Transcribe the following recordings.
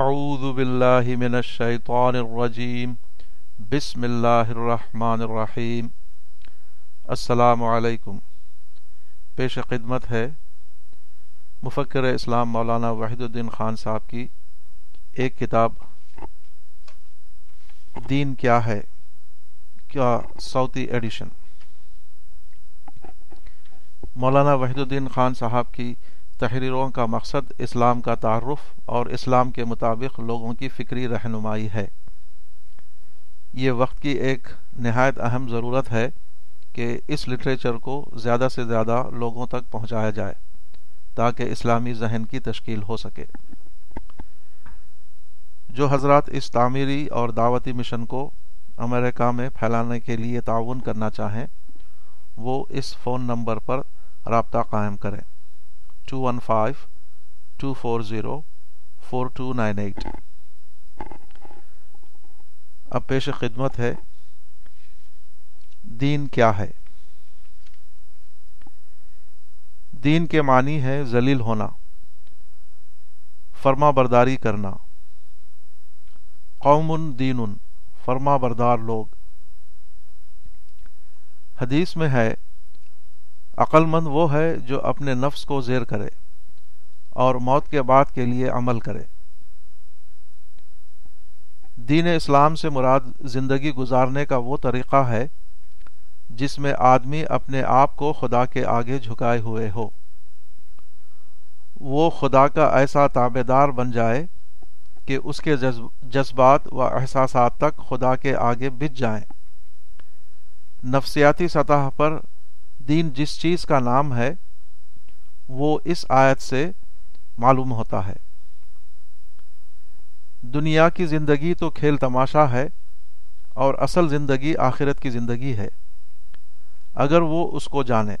اعوذ باللہ من الشیطان الرجیم بسم اللہ الرحمن الرحیم السلام علیکم پیش خدمت ہے مفکر اسلام مولانا وحید الدین خان صاحب کی ایک کتاب، دین کیا ہے کیا صوتی ایڈیشن۔ مولانا وحید الدین خان صاحب کی تحریروں کا مقصد اسلام کا تعارف اور اسلام کے مطابق لوگوں کی فکری رہنمائی ہے۔ یہ وقت کی ایک نہایت اہم ضرورت ہے کہ اس لٹریچر کو زیادہ سے زیادہ لوگوں تک پہنچایا جائے تاکہ اسلامی ذہن کی تشکیل ہو سکے۔ جو حضرات اس تعمیری اور دعوتی مشن کو امریکہ میں پھیلانے کے لیے تعاون کرنا چاہیں، وہ اس فون نمبر پر رابطہ قائم کریں۔ Two one five two four zero four two nine eight اب پیش خدمت ہے۔ دین کیا ہے؟ دین کے معنی ہے ذلیل ہونا، فرما برداری کرنا۔ قوم دین، فرما بردار لوگ۔ حدیث میں ہے عقل مند وہ ہے جو اپنے نفس کو زیر کرے اور موت کے بعد کے لیے عمل کرے۔ دین اسلام سے مراد زندگی گزارنے کا وہ طریقہ ہے جس میں آدمی اپنے آپ کو خدا کے آگے جھکائے ہوئے ہو۔ وہ خدا کا ایسا تابے دار بن جائے کہ اس کے جذبات و احساسات تک خدا کے آگے بچ جائیں۔ نفسیاتی سطح پر دین جس چیز کا نام ہے، وہ اس آیت سے معلوم ہوتا ہے۔ دنیا کی زندگی تو کھیل تماشا ہے اور اصل زندگی آخرت کی زندگی ہے، اگر وہ اس کو جانے۔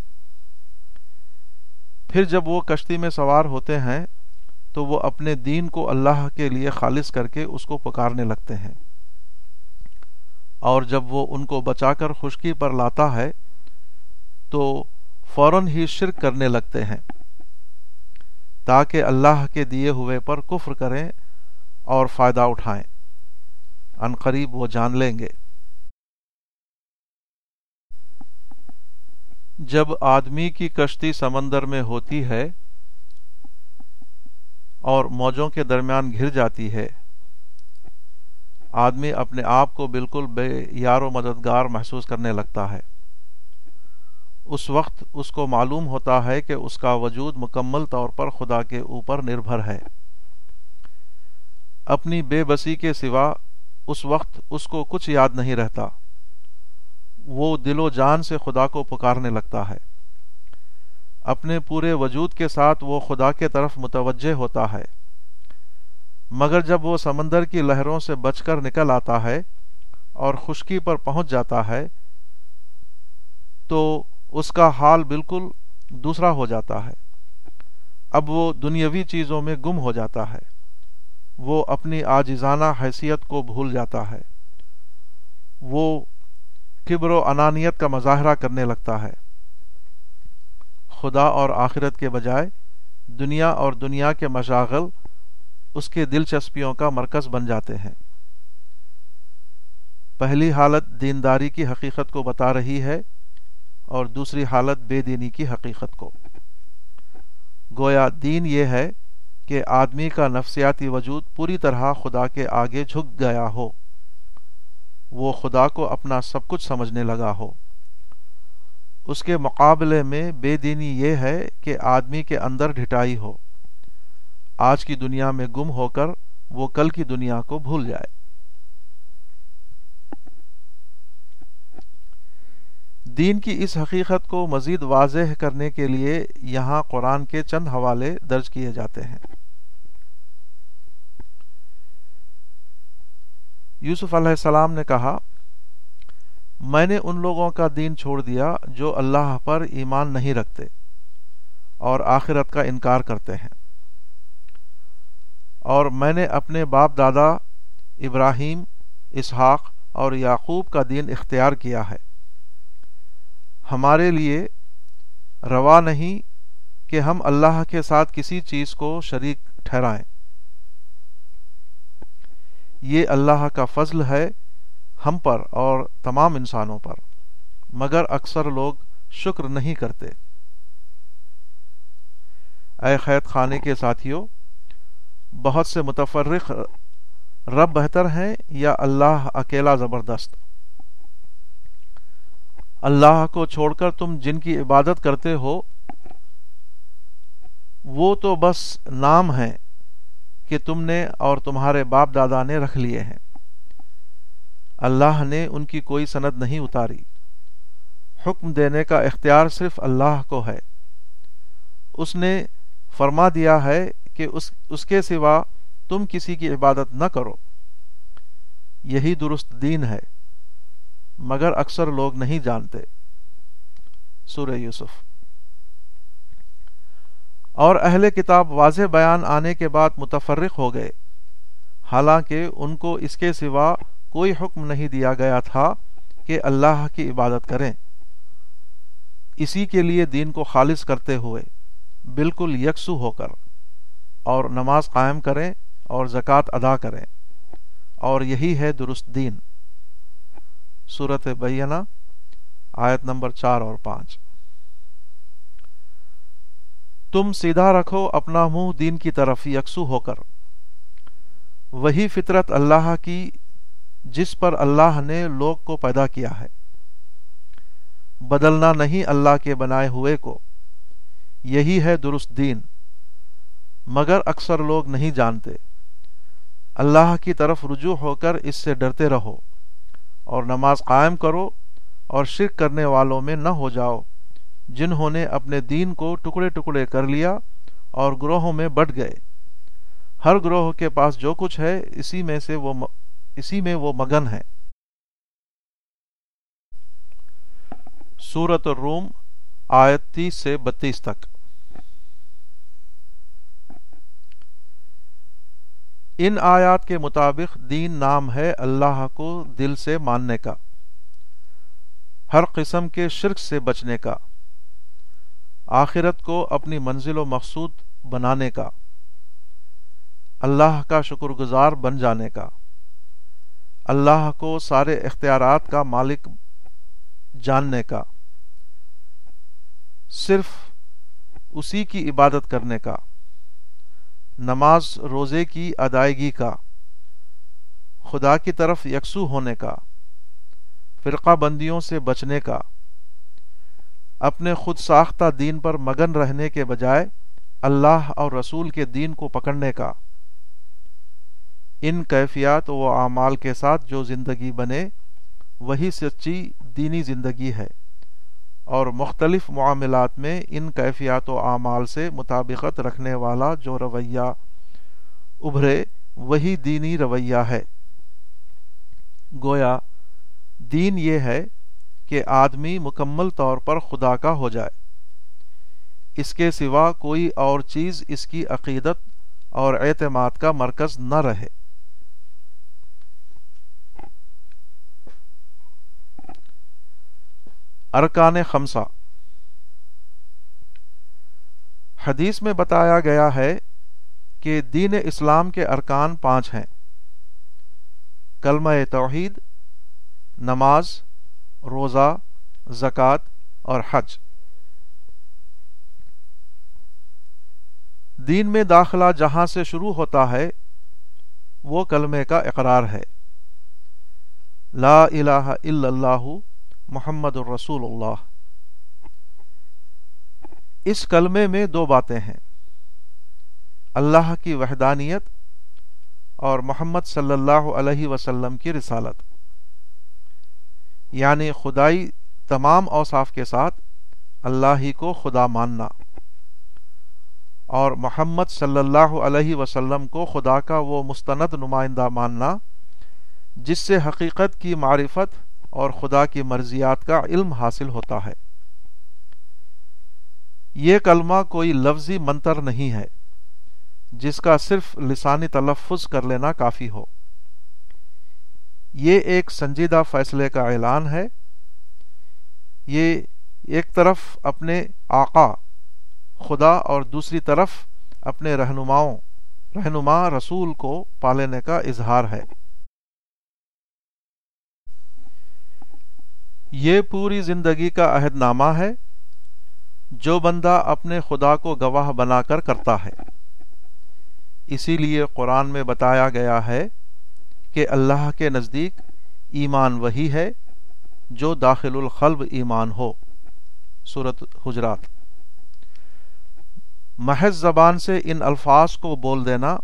پھر جب وہ کشتی میں سوار ہوتے ہیں، تو وہ اپنے دین کو اللہ کے لیے خالص کر کے اس کو پکارنے لگتے ہیں۔ اور جب وہ ان کو بچا کر خشکی پر لاتا ہے تو فوراً ہی شرک کرنے لگتے ہیں، تاکہ اللہ کے دیے ہوئے پر کفر کریں اور فائدہ اٹھائیں۔ ان قریب وہ جان لیں گے۔ جب آدمی کی کشتی سمندر میں ہوتی ہے اور موجوں کے درمیان گھر جاتی ہے، آدمی اپنے آپ کو بالکل بے یار و مددگار محسوس کرنے لگتا ہے۔ اس وقت اس کو معلوم ہوتا ہے کہ اس کا وجود مکمل طور پر خدا کے اوپر نربھر ہے۔ اپنی بے بسی کے سوا اس وقت اس کو کچھ یاد نہیں رہتا۔ وہ دل و جان سے خدا کو پکارنے لگتا ہے۔ اپنے پورے وجود کے ساتھ وہ خدا کے طرف متوجہ ہوتا ہے۔ مگر جب وہ سمندر کی لہروں سے بچ کر نکل آتا ہے اور خشکی پر پہنچ جاتا ہے تو اس کا حال بالکل دوسرا ہو جاتا ہے۔ اب وہ دنیاوی چیزوں میں گم ہو جاتا ہے۔ وہ اپنی آجزانہ حیثیت کو بھول جاتا ہے۔ وہ کبر و انانیت کا مظاہرہ کرنے لگتا ہے۔ خدا اور آخرت کے بجائے دنیا اور دنیا کے مشاغل اس کے دلچسپیوں کا مرکز بن جاتے ہیں۔ پہلی حالت دینداری کی حقیقت کو بتا رہی ہے۔ اور دوسری حالت بے دینی کی حقیقت کو۔ گویا دین یہ ہے کہ آدمی کا نفسیاتی وجود پوری طرح خدا کے آگے جھک گیا ہو۔ وہ خدا کو اپنا سب کچھ سمجھنے لگا ہو۔ اس کے مقابلے میں بے دینی یہ ہے کہ آدمی کے اندر ڈھٹائی ہو۔ آج کی دنیا میں گم ہو کر وہ کل کی دنیا کو بھول جائے۔ دین کی اس حقیقت کو مزید واضح کرنے کے لیے یہاں قرآن کے چند حوالے درج کیے جاتے ہیں۔ یوسف علیہ السلام نے کہا، میں نے ان لوگوں کا دین چھوڑ دیا جو اللہ پر ایمان نہیں رکھتے اور آخرت کا انکار کرتے ہیں۔ اور میں نے اپنے باپ دادا ابراہیم، اسحاق اور یعقوب کا دین اختیار کیا ہے۔ ہمارے لیے روا نہیں کہ ہم اللہ کے ساتھ کسی چیز کو شریک ٹھہرائیں۔ یہ اللہ کا فضل ہے ہم پر اور تمام انسانوں پر، مگر اکثر لوگ شکر نہیں کرتے۔ اے قید خانے کے ساتھیوں، بہت سے متفرق رب بہتر ہیں یا اللہ اکیلا زبردست؟ اللہ کو چھوڑ کر تم جن کی عبادت کرتے ہو، وہ تو بس نام ہے کہ تم نے اور تمہارے باپ دادا نے رکھ لیے ہیں۔ اللہ نے ان کی کوئی سند نہیں اتاری۔ حکم دینے کا اختیار صرف اللہ کو ہے۔ اس نے فرما دیا ہے کہ اس اس کے سوا تم کسی کی عبادت نہ کرو۔ یہی درست دین ہے۔ مگر اکثر لوگ نہیں جانتے۔ سورہ یوسف۔ اور اہل کتاب واضح بیان آنے کے بعد متفرق ہو گئے۔ حالانکہ ان کو اس کے سوا کوئی حکم نہیں دیا گیا تھا کہ اللہ کی عبادت کریں۔ اسی کے لیے دین کو خالص کرتے ہوئے بالکل یکسو ہو کر اور نماز قائم کریں اور زکوٰۃ ادا کریں۔ اور یہی ہے درست دین۔ صورت بینہ، آیت نمبر چار اور پانچ۔ تم سیدھا رکھو، اپنا منہ دین کی طرف یکسو ہو کر۔ وہی فطرت اللہ کی، جس پر اللہ نے لوگ کو پیدا کیا ہے۔ بدلنا نہیں اللہ کے بنائے ہوئے کو۔ یہی ہے درست دین۔ مگر اکثر لوگ نہیں جانتے۔ اللہ کی طرف رجوع ہو کر اس سے ڈرتے رہو۔ اور نماز قائم کرو اور شرک کرنے والوں میں نہ ہو جاؤ، جنہوں نے اپنے دین کو ٹکڑے ٹکڑے کر لیا اور گروہوں میں بٹ گئے۔ ہر گروہ کے پاس جو کچھ ہے، اسی میں سے وہ اسی میں وہ مگن ہے۔ سورت الروم، آیت تیس سے بتیس تک۔ ان آیات کے مطابق دین نام ہے اللہ کو دل سے ماننے کا، ہر قسم کے شرک سے بچنے کا، آخرت کو اپنی منزل و مقصود بنانے کا، اللہ کا شکر گزار بن جانے کا، اللہ کو سارے اختیارات کا مالک جاننے کا، صرف اسی کی عبادت کرنے کا۔ نماز روزے کی ادائیگی کا، خدا کی طرف یکسو ہونے کا، فرقہ بندیوں سے بچنے کا، اپنے خود ساختہ دین پر مگن رہنے کے بجائے اللہ اور رسول کے دین کو پکڑنے کا۔ ان کیفیات و اعمال کے ساتھ جو زندگی بنے، وہی سچی دینی زندگی ہے۔ اور مختلف معاملات میں ان کیفیات و اعمال سے مطابقت رکھنے والا جو رویہ ابھرے، وہی دینی رویہ ہے۔ گویا، دین یہ ہے کہ آدمی مکمل طور پر خدا کا ہو جائے۔ اس کے سوا کوئی اور چیز اس کی عقیدت اور اعتماد کا مرکز نہ رہے۔ ارکان خمسہ۔ حدیث میں بتایا گیا ہے کہ دین اسلام کے ارکان پانچ ہیں۔ کلمہ توحید، نماز، روزہ، زکوٰۃ اور حج۔ دین میں داخلہ جہاں سے شروع ہوتا ہے، وہ کلمے کا اقرار ہے۔ لا الہ الا اللہ محمد الرسول اللہ۔ اس کلمے میں دو باتیں ہیں۔ اللہ کی وحدانیت اور محمد صلی اللہ علیہ وسلم کی رسالت۔ یعنی خدائی تمام اوصاف کے ساتھ اللہ ہی کو خدا ماننا۔ اور محمد صلی اللہ علیہ وسلم کو خدا کا وہ مستند نمائندہ ماننا، جس سے حقیقت کی معرفت اور خدا کی مرضیات کا علم حاصل ہوتا ہے۔ یہ کلمہ کوئی لفظی منتر نہیں ہے، جس کا صرف لسانی تلفظ کر لینا کافی ہو۔ یہ ایک سنجیدہ فیصلے کا اعلان ہے۔ یہ ایک طرف اپنے آقا، خدا، اور دوسری طرف اپنے رہنماؤں، رہنما رسول کو پالنے کا اظہار ہے۔ یہ پوری زندگی کا عہد نامہ ہے جو بندہ اپنے خدا کو گواہ بنا کر کرتا ہے۔ اسی لیے قرآن میں بتایا گیا ہے کہ اللہ کے نزدیک ایمان وہی ہے جو داخل الخلب ایمان ہو۔ صورت حجرات۔ محض زبان سے ان الفاظ کو بول دینا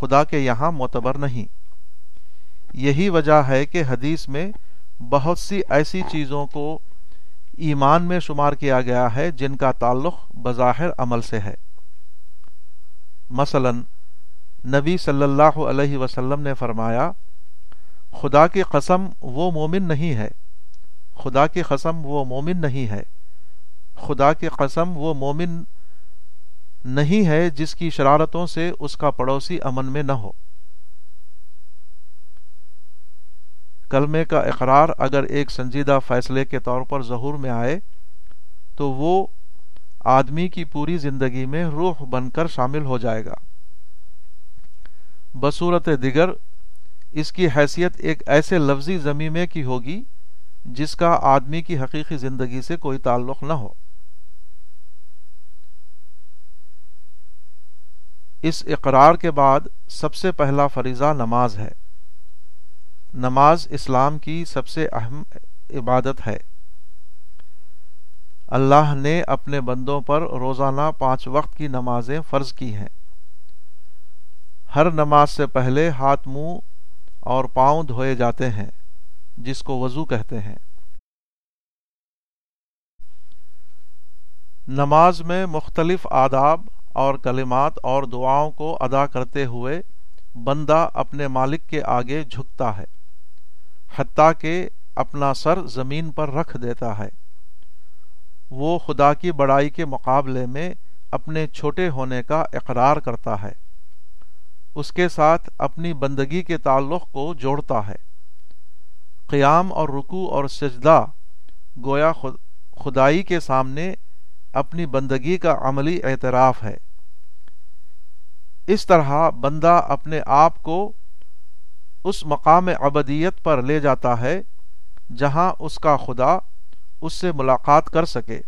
خدا کے یہاں معتبر نہیں۔ یہی وجہ ہے کہ حدیث میں بہت سی ایسی چیزوں کو ایمان میں شمار کیا گیا ہے جن کا تعلق بظاہر عمل سے ہے۔ مثلا، نبی صلی اللہ علیہ وسلم نے فرمایا، خدا کی قسم وہ مومن نہیں ہے۔ خدا کی قسم وہ مومن نہیں ہے۔ خدا کی قسم وہ مومن نہیں ہے جس کی شرارتوں سے اس کا پڑوسی امن میں نہ ہو۔ کلمے کا اقرار اگر ایک سنجیدہ فیصلے کے طور پر ظہور میں آئے، تو وہ آدمی کی پوری زندگی میں روح بن کر شامل ہو جائے گا۔ بصورت دیگر، اس کی حیثیت ایک ایسے لفظی زمیمے کی ہوگی جس کا آدمی کی حقیقی زندگی سے کوئی تعلق نہ ہو۔ اس اقرار کے بعد سب سے پہلا فریضہ نماز ہے۔ نماز اسلام کی سب سے اہم عبادت ہے۔ اللہ نے اپنے بندوں پر روزانہ پانچ وقت کی نمازیں فرض کی ہیں۔ ہر نماز سے پہلے ہاتھ، منہ اور پاؤں دھوئے جاتے ہیں، جس کو وضو کہتے ہیں۔ نماز میں مختلف آداب اور کلمات اور دعاؤں کو ادا کرتے ہوئے بندہ اپنے مالک کے آگے جھکتا ہے۔ حتیٰ کہ اپنا سر زمین پر رکھ دیتا ہے۔ وہ خدا کی بڑائی کے مقابلے میں اپنے چھوٹے ہونے کا اقرار کرتا ہے۔ اس کے ساتھ اپنی بندگی کے تعلق کو جوڑتا ہے۔ قیام اور رکو اور سجدہ گویا خدائی کے سامنے اپنی بندگی کا عملی اعتراف ہے۔ اس طرح بندہ اپنے آپ کو اس مقام ابدیت پر لے جاتا ہے جہاں اس کا خدا اس سے ملاقات کر سکے۔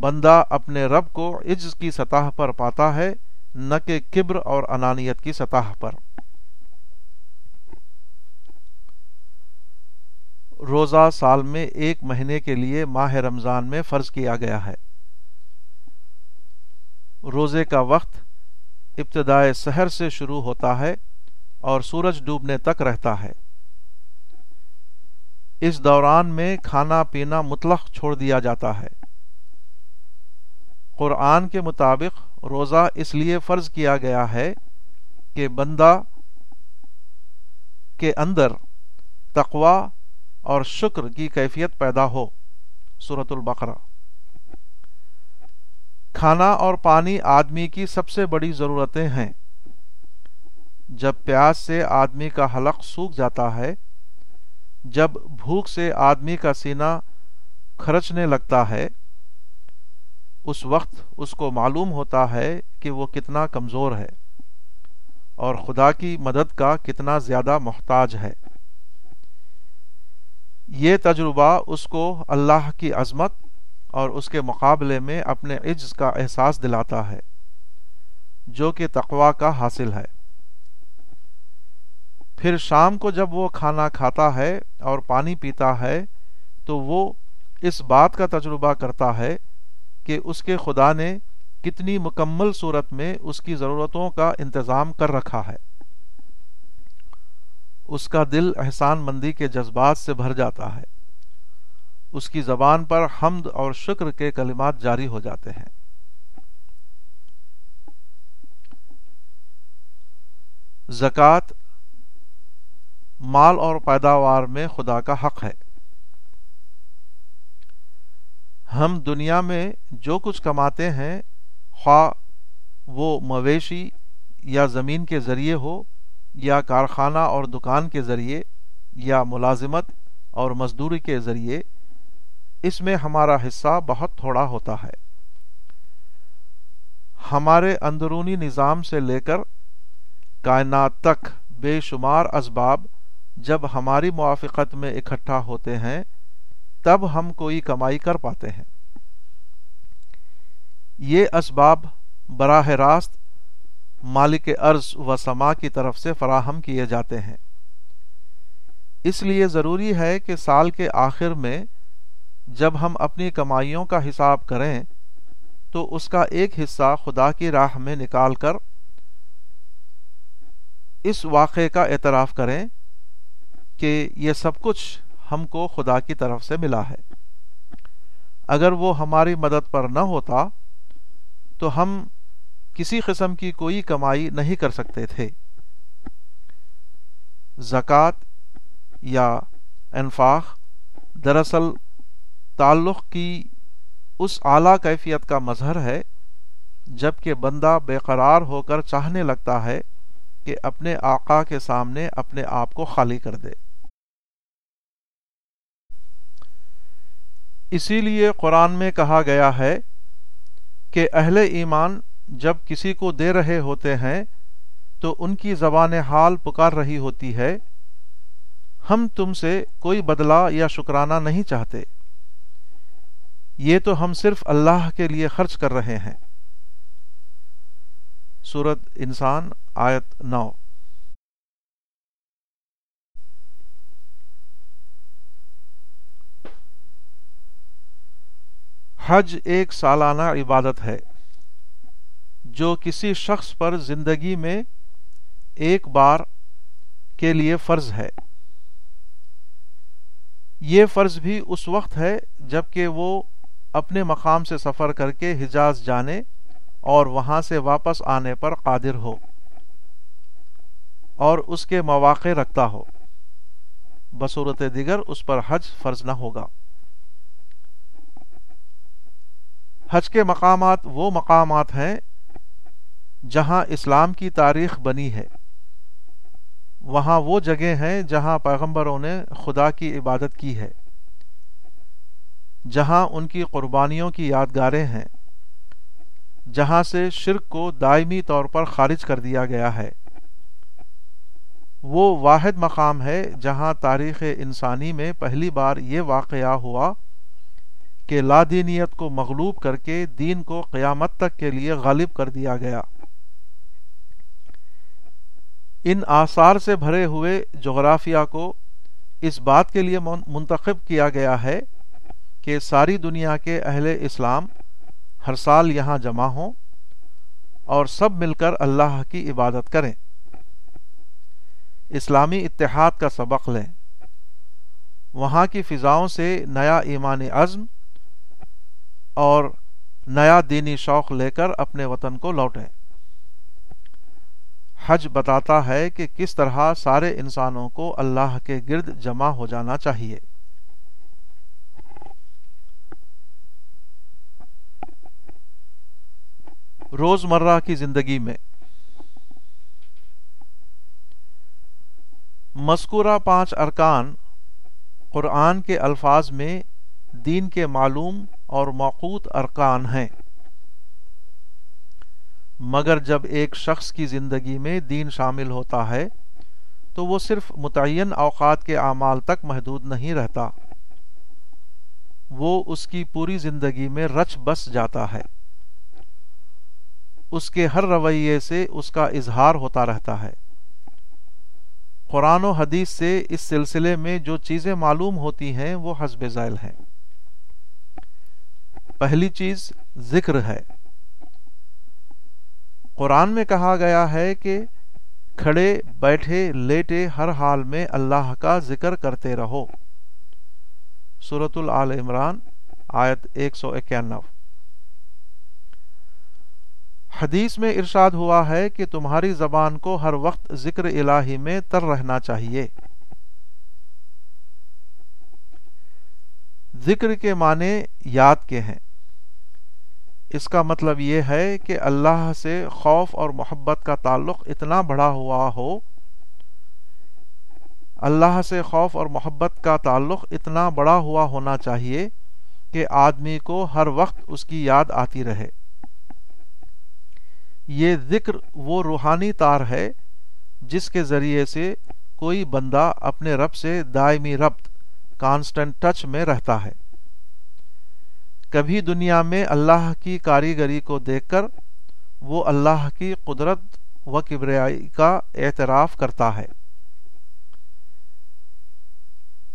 بندہ اپنے رب کو عجز کی سطح پر پاتا ہے، نہ کہ کبر اور انانیت کی سطح پر۔ روزہ سال میں ایک مہینے کے لیے ماہ رمضان میں فرض کیا گیا ہے۔ روزے کا وقت ابتدائے سحر سے شروع ہوتا ہے۔ اور سورج ڈوبنے تک رہتا ہے۔ اس دوران میں کھانا پینا مطلق چھوڑ دیا جاتا ہے۔ قرآن کے مطابق روزہ اس لیے فرض کیا گیا ہے کہ بندہ کے اندر تقوا اور شکر کی کیفیت پیدا ہو۔ صورت البقرہ۔ کھانا اور پانی آدمی کی سب سے بڑی ضرورتیں ہیں۔ جب پیاس سے آدمی کا حلق سوکھ جاتا ہے، جب بھوک سے آدمی کا سینہ خرچنے لگتا ہے، اس وقت اس کو معلوم ہوتا ہے کہ وہ کتنا کمزور ہے اور خدا کی مدد کا کتنا زیادہ محتاج ہے۔ یہ تجربہ اس کو اللہ کی عظمت اور اس کے مقابلے میں اپنے عجز کا احساس دلاتا ہے، جو کہ تقوا کا حاصل ہے۔ پھر شام کو جب وہ کھانا کھاتا ہے اور پانی پیتا ہے، تو وہ اس بات کا تجربہ کرتا ہے کہ اس کے خدا نے کتنی مکمل صورت میں اس کی ضرورتوں کا انتظام کر رکھا ہے۔ اس کا دل احسان مندی کے جذبات سے بھر جاتا ہے۔ اس کی زبان پر حمد اور شکر کے کلمات جاری ہو جاتے ہیں۔ زکوٰۃ مال اور پیداوار میں خدا کا حق ہے۔ ہم دنیا میں جو کچھ کماتے ہیں، خواہ وہ مویشی یا زمین کے ذریعے ہو، یا کارخانہ اور دکان کے ذریعے، یا ملازمت اور مزدوری کے ذریعے، اس میں ہمارا حصہ بہت تھوڑا ہوتا ہے۔ ہمارے اندرونی نظام سے لے کر کائنات تک بے شمار اسباب جب ہماری موافقت میں اکٹھا ہوتے ہیں، تب ہم کوئی کمائی کر پاتے ہیں۔ یہ اسباب براہ راست مالک ارض و سما کی طرف سے فراہم کیے جاتے ہیں۔ اس لیے ضروری ہے کہ سال کے آخر میں جب ہم اپنی کمائیوں کا حساب کریں، تو اس کا ایک حصہ خدا کی راہ میں نکال کر اس واقعے کا اعتراف کریں۔ کہ یہ سب کچھ ہم کو خدا کی طرف سے ملا ہے۔ اگر وہ ہماری مدد پر نہ ہوتا تو ہم کسی قسم کی کوئی کمائی نہیں کر سکتے تھے۔ زکوٰۃ یا انفاق دراصل تعلق کی اس اعلی کیفیت کا مظہر ہے جبکہ بندہ بے قرار ہو کر چاہنے لگتا ہے کہ اپنے آقا کے سامنے اپنے آپ کو خالی کر دے۔ اسی لیے قرآن میں کہا گیا ہے کہ اہل ایمان جب کسی کو دے رہے ہوتے ہیں تو ان کی زبان حال پکار رہی ہوتی ہے، ہم تم سے کوئی بدلہ یا شکرانہ نہیں چاہتے۔ یہ تو ہم صرف اللہ کے لیے خرچ کر رہے ہیں۔ سورت انسان، آیت نو۔ حج ایک سالانہ عبادت ہے جو کسی شخص پر زندگی میں ایک بار کے لیے فرض ہے۔ یہ فرض بھی اس وقت ہے جبکہ وہ اپنے مقام سے سفر کر کے حجاز جانے اور وہاں سے واپس آنے پر قادر ہو اور اس کے مواقع رکھتا ہو۔ بصورت دیگر اس پر حج فرض نہ ہوگا۔ حج کے مقامات وہ مقامات ہیں جہاں اسلام کی تاریخ بنی ہے۔ وہاں وہ جگہ ہیں جہاں پیغمبروں نے خدا کی عبادت کی ہے، جہاں ان کی قربانیوں کی یادگاریں ہیں، جہاں سے شرک کو دائمی طور پر خارج کر دیا گیا ہے۔ وہ واحد مقام ہے جہاں تاریخ انسانی میں پہلی بار یہ واقعہ ہوا کہ لادینیت کو مغلوب کر کے دین کو قیامت تک کے لیے غالب کر دیا گیا۔ ان آثار سے بھرے ہوئے جغرافیہ کو اس بات کے لیے منتخب کیا گیا ہے کہ ساری دنیا کے اہل اسلام ہر سال یہاں جمع ہوں اور سب مل کر اللہ کی عبادت کریں۔ اسلامی اتحاد کا سبق لیں۔ وہاں کی فضاؤں سے نیا ایمانی عزم اور نیا دینی شوق لے کر اپنے وطن کو لوٹیں۔ حج بتاتا ہے کہ کس طرح سارے انسانوں کو اللہ کے گرد جمع ہو جانا چاہیے۔ روز مرہ کی زندگی میں۔ مذکورہ پانچ ارکان قرآن کے الفاظ میں دین کے معلوم اور موقوت ارکان ہیں۔ مگر جب ایک شخص کی زندگی میں دین شامل ہوتا ہے، تو وہ صرف متعین اوقات کے اعمال تک محدود نہیں رہتا۔ وہ اس کی پوری زندگی میں رچ بس جاتا ہے۔ اس کے ہر رویے سے اس کا اظہار ہوتا رہتا ہے۔ قرآن و حدیث سے اس سلسلے میں جو چیزیں معلوم ہوتی ہیں، وہ حسب ذائل ہیں۔ پہلی چیز ذکر ہے۔ قرآن میں کہا گیا ہے کہ کھڑے، بیٹھے، لیٹے، ہر حال میں اللہ کا ذکر کرتے رہو۔ سورت العال عمران، آیت ایک سو اکیانو حدیث میں ارشاد ہوا ہے کہ تمہاری زبان کو ہر وقت ذکر الہی میں تر رہنا چاہیے۔ ذکر کے معنی یاد کے ہیں۔ اس کا مطلب یہ ہے کہ اللہ سے خوف اور محبت کا تعلق اتنا بڑا ہوا ہو، اللہ سے خوف اور محبت کا تعلق اتنا بڑا ہوا ہونا چاہیے کہ آدمی کو ہر وقت اس کی یاد آتی رہے۔ یہ ذکر وہ روحانی تار ہے جس کے ذریعے سے کوئی بندہ اپنے رب سے دائمی ربط کانسٹنٹ ٹچ میں رہتا ہے۔ کبھی دنیا میں اللہ کی کاریگری کو دیکھ کر وہ اللہ کی قدرت و کبریائی کا اعتراف کرتا ہے۔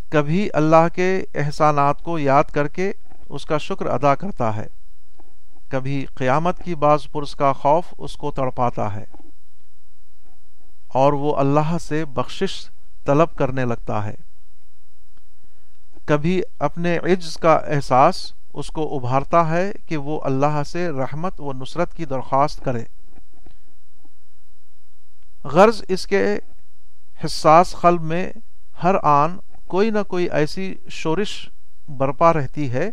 کبھی اللہ کے احسانات کو یاد کر کے اس کا شکر ادا کرتا ہے۔ کبھی قیامت کی بعض پرس کا خوف اس کو تڑپاتا ہے۔ اور وہ اللہ سے بخشش طلب کرنے لگتا ہے۔ کبھی اپنے عجز کا احساس اس کو ابھارتا ہے کہ وہ اللہ سے رحمت و نصرت کی درخواست کرے۔ غرض اس کے حساس قلب میں ہر آن کوئی نہ کوئی ایسی شورش برپا رہتی ہے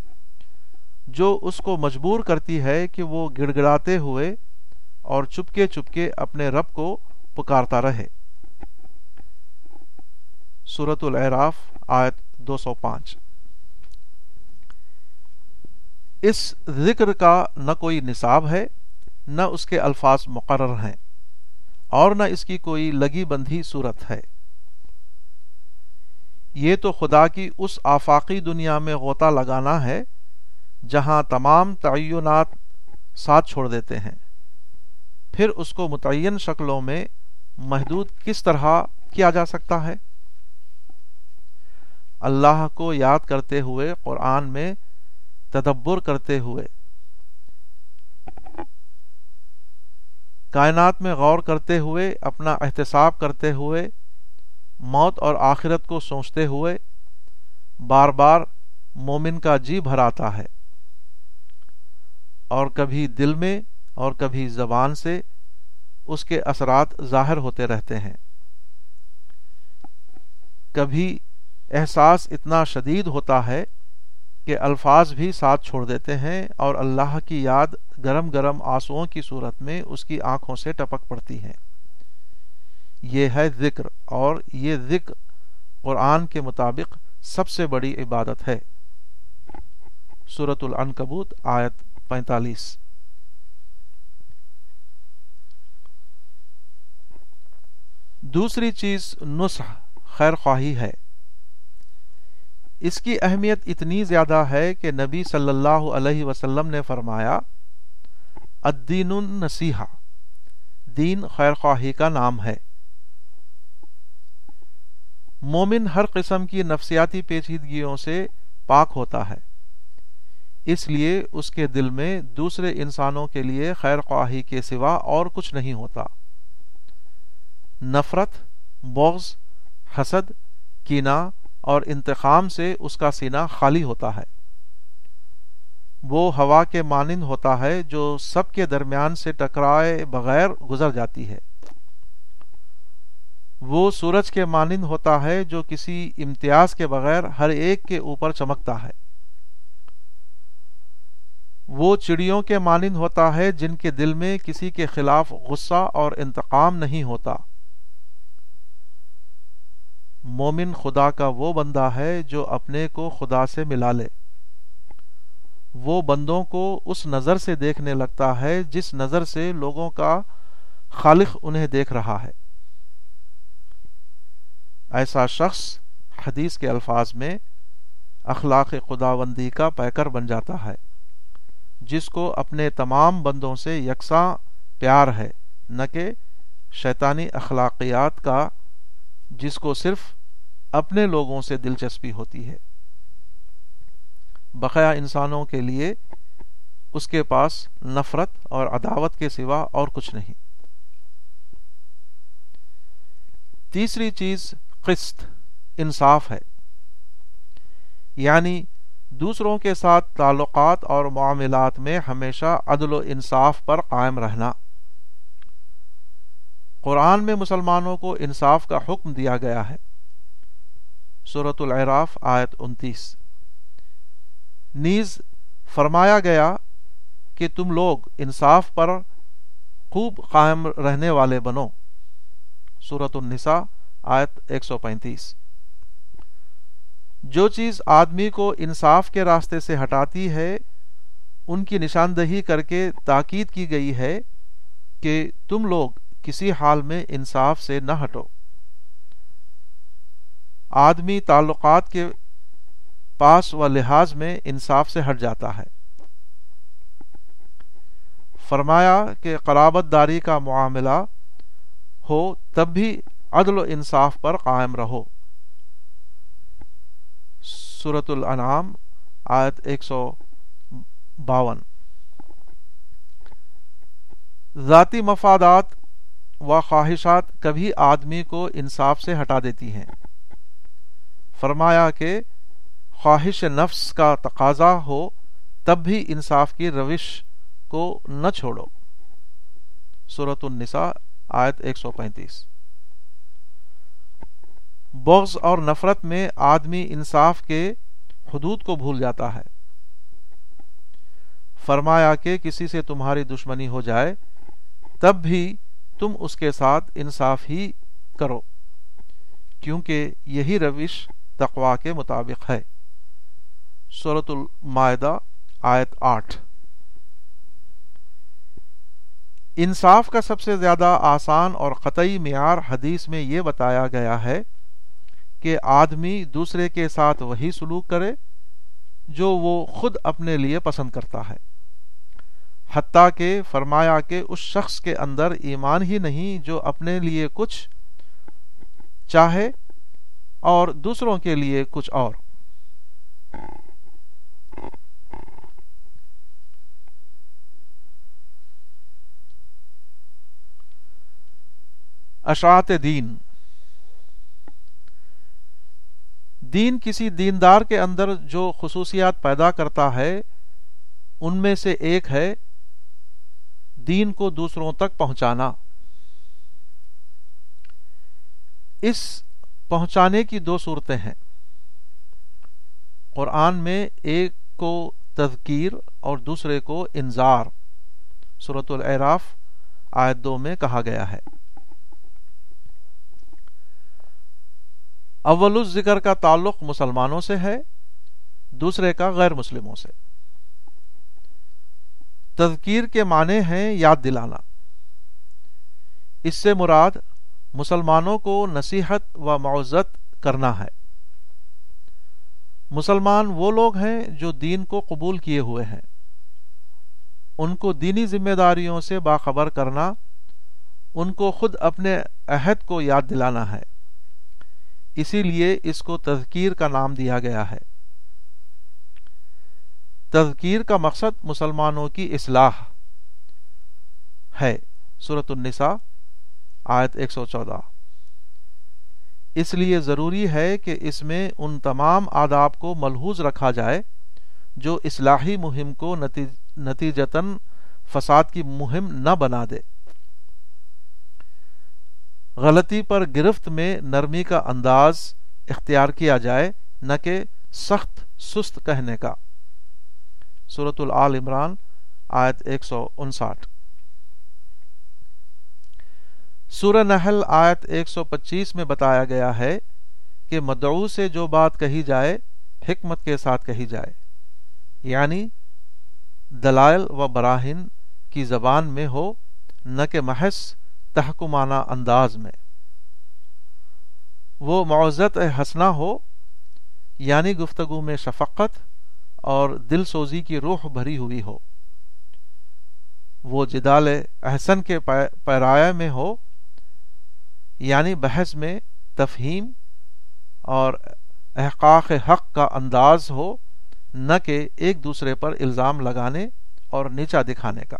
جو اس کو مجبور کرتی ہے کہ وہ گڑ گڑاتے ہوئے اور چپکے چپکے اپنے رب کو پکارتا رہے۔ سورت العراف آیت دو سو پانچ۔ اس ذکر کا نہ کوئی نصاب ہے، نہ اس کے الفاظ مقرر ہیں، اور نہ اس کی کوئی لگی بندھی صورت ہے۔ یہ تو خدا کی اس آفاقی دنیا میں غوطہ لگانا ہے، جہاں تمام تعینات ساتھ چھوڑ دیتے ہیں۔ پھر اس کو متعین شکلوں میں محدود کس طرح کیا جا سکتا ہے؟ اللہ کو یاد کرتے ہوئے قرآن میں تدبر کرتے ہوئے۔ کائنات میں غور کرتے ہوئے، اپنا احتساب کرتے ہوئے، موت اور آخرت کو سوچتے ہوئے، بار بار مومن کا جی بھراتا ہے۔ اور کبھی دل میں اور کبھی زبان سے اس کے اثرات ظاہر ہوتے رہتے ہیں۔ کبھی احساس اتنا شدید ہوتا ہے کہ الفاظ بھی ساتھ چھوڑ دیتے ہیں اور اللہ کی یاد گرم گرم آنسوؤں کی صورت میں اس کی آنکھوں سے ٹپک پڑتی ہے۔ یہ ہے ذکر اور یہ ذکر قرآن کے مطابق سب سے بڑی عبادت ہے۔ سورت العنکبوت آیت پینتالیس۔ دوسری چیز نسخ خیر خواہی ہے۔ اس کی اہمیت اتنی زیادہ ہے کہ نبی صلی اللہ علیہ وسلم نے فرمایا، الدین النصیحہ، دین خیر خواہی کا نام ہے۔ مومن ہر قسم کی نفسیاتی پیچیدگیوں سے پاک ہوتا ہے۔ اس لیے اس کے دل میں دوسرے انسانوں کے لیے خیر خواہی کے سوا اور کچھ نہیں ہوتا۔ نفرت، بغض، حسد کینا اور انتقام سے اس کا سینہ خالی ہوتا ہے۔ وہ ہوا کے مانند ہوتا ہے جو سب کے درمیان سے ٹکرائے بغیر گزر جاتی ہے۔ وہ سورج کے مانند ہوتا ہے جو کسی امتیاز کے بغیر ہر ایک کے اوپر چمکتا ہے۔ وہ چڑیوں کے مانند ہوتا ہے جن کے دل میں کسی کے خلاف غصہ اور انتقام نہیں ہوتا۔ مومن خدا کا وہ بندہ ہے جو اپنے کو خدا سے ملا لے۔ وہ بندوں کو اس نظر سے دیکھنے لگتا ہے جس نظر سے لوگوں کا خالق انہیں دیکھ رہا ہے۔ ایسا شخص حدیث کے الفاظ میں اخلاق خداوندی کا پیکر بن جاتا ہے، جس کو اپنے تمام بندوں سے یکساں پیار ہے، نہ کہ شیطانی اخلاقیات کا جس کو صرف اپنے لوگوں سے دلچسپی ہوتی ہے۔ بقایا انسانوں کے لیے اس کے پاس نفرت اور عداوت کے سوا اور کچھ نہیں۔ تیسری چیز قسط، انصاف ہے۔ یعنی دوسروں کے ساتھ تعلقات اور معاملات میں ہمیشہ عدل و انصاف پر قائم رہنا۔ قرآن میں مسلمانوں کو انصاف کا حکم دیا گیا ہے۔ صورت العراف آیت انتیس۔ نیز فرمایا گیا کہ تم لوگ انصاف پر خوب قائم رہنے والے بنو۔ صورت النساء آیت ایک سو پینتیس۔ جو چیز آدمی کو انصاف کے راستے سے ہٹاتی ہے، ان کی نشاندہی کر کے تاکید کی گئی ہے کہ تم لوگ کسی حال میں انصاف سے نہ ہٹو۔ آدمی تعلقات کے پاس و لحاظ میں انصاف سے ہٹ جاتا ہے۔ فرمایا کہ قرابت داری کا معاملہ ہو تب بھی عدل و انصاف پر قائم رہو۔ صورت الانعام، آیت ایک سو باون۔ ذاتی مفادات و خواہشات کبھی آدمی کو انصاف سے ہٹا دیتی ہیں۔ فرمایا کہ خواہش نفس کا تقاضا ہو تب بھی انصاف کی روش کو نہ چھوڑو۔ صورت النساء، آیت ایک سو پینتیس۔ بغض اور نفرت میں آدمی انصاف کے حدود کو بھول جاتا ہے۔ فرمایا کہ کسی سے تمہاری دشمنی ہو جائے، تب بھی تم اس کے ساتھ انصاف ہی کرو، کیونکہ یہی روش تقوا کے مطابق ہے۔ صورت المائدہ، آیت آٹھ۔ انصاف کا سب سے زیادہ آسان اور قطعی معیار حدیث میں یہ بتایا گیا ہے کہ آدمی دوسرے کے ساتھ وہی سلوک کرے جو وہ خود اپنے لیے پسند کرتا ہے۔ حتیٰ کہ فرمایا کہ اس شخص کے اندر ایمان ہی نہیں جو اپنے لیے کچھ چاہے اور دوسروں کے لیے کچھ اور۔ اشاعت دین۔ دین کسی دیندار کے اندر جو خصوصیات پیدا کرتا ہے، ان میں سے ایک ہے دین کو دوسروں تک پہنچانا۔ اس پہنچانے کی دو صورتیں ہیں۔ قرآن میں ایک کو تذکیر اور دوسرے کو انذار۔ صورت العراف آیت دو میں کہا گیا ہے۔ اول ذکر کا تعلق مسلمانوں سے ہے، دوسرے کا غیر مسلموں سے۔ تذکیر کے معنی ہیں یاد دلانا۔ اس سے مراد مسلمانوں کو نصیحت و معزت کرنا ہے۔ مسلمان وہ لوگ ہیں جو دین کو قبول کیے ہوئے ہیں۔ ان کو دینی ذمہ داریوں سے باخبر کرنا، ان کو خود اپنے عہد کو یاد دلانا ہے۔ اسی لیے اس کو تذکیر کا نام دیا گیا ہے۔ تذکیر کا مقصد مسلمانوں کی اصلاح ہے۔ صورت النساء، آیت ایک سو چودہ۔ اس لیے ضروری ہے کہ اس میں ان تمام آداب کو ملحوظ رکھا جائے جو اصلاحی مہم کو نتیجتاً فساد کی مہم نہ بنا دے۔ غلطی پر گرفت میں نرمی کا انداز اختیار کیا جائے، نہ کہ سخت سست کہنے کا۔ صورت العال عمران، آیت ایک سو انساٹھ۔ سورہ نحل، آیت ایک سو پچیس میں بتایا گیا ہے کہ مدعو سے جو بات کہی جائے، حکمت کے ساتھ کہی جائے یعنی دلائل و براہن کی زبان میں ہو، نہ کہ محض تحکمانہ انداز میں۔ وہ معزت ہسنا ہو یعنی گفتگو میں شفقت اور دل سوزی کی روح بھری ہوئی ہو۔ وہ جدال احسن کے پیرائے میں ہو یعنی بحث میں تفہیم اور احقاق حق کا انداز ہو، نہ کہ ایک دوسرے پر الزام لگانے اور نیچا دکھانے کا۔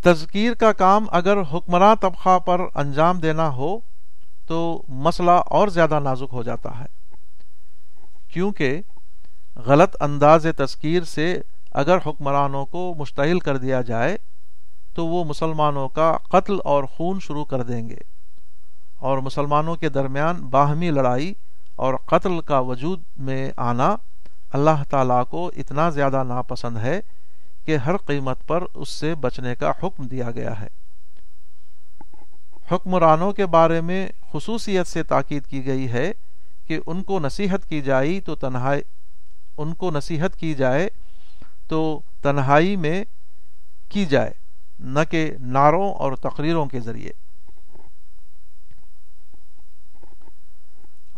تذکیر کا کام اگر حکمراں طبقہ پر انجام دینا ہو تو مسئلہ اور زیادہ نازک ہو جاتا ہے۔ کیونکہ غلط انداز تذکیر سے اگر حکمرانوں کو مشتعل کر دیا جائے، تو وہ مسلمانوں کا قتل اور خون شروع کر دیں گے۔ اور مسلمانوں کے درمیان باہمی لڑائی اور قتل کا وجود میں آنا اللہ تعالیٰ کو اتنا زیادہ ناپسند ہے کہ ہر قیمت پر اس سے بچنے کا حکم دیا گیا ہے۔ حکمرانوں کے بارے میں خصوصیت سے تاکید کی گئی ہے کہ ان کو نصیحت کی جائے تو تنہائی، ان کو نصیحت کی جائے تو تنہائی میں کی جائے، نہ کہ نعروں اور تقریروں کے ذریعے۔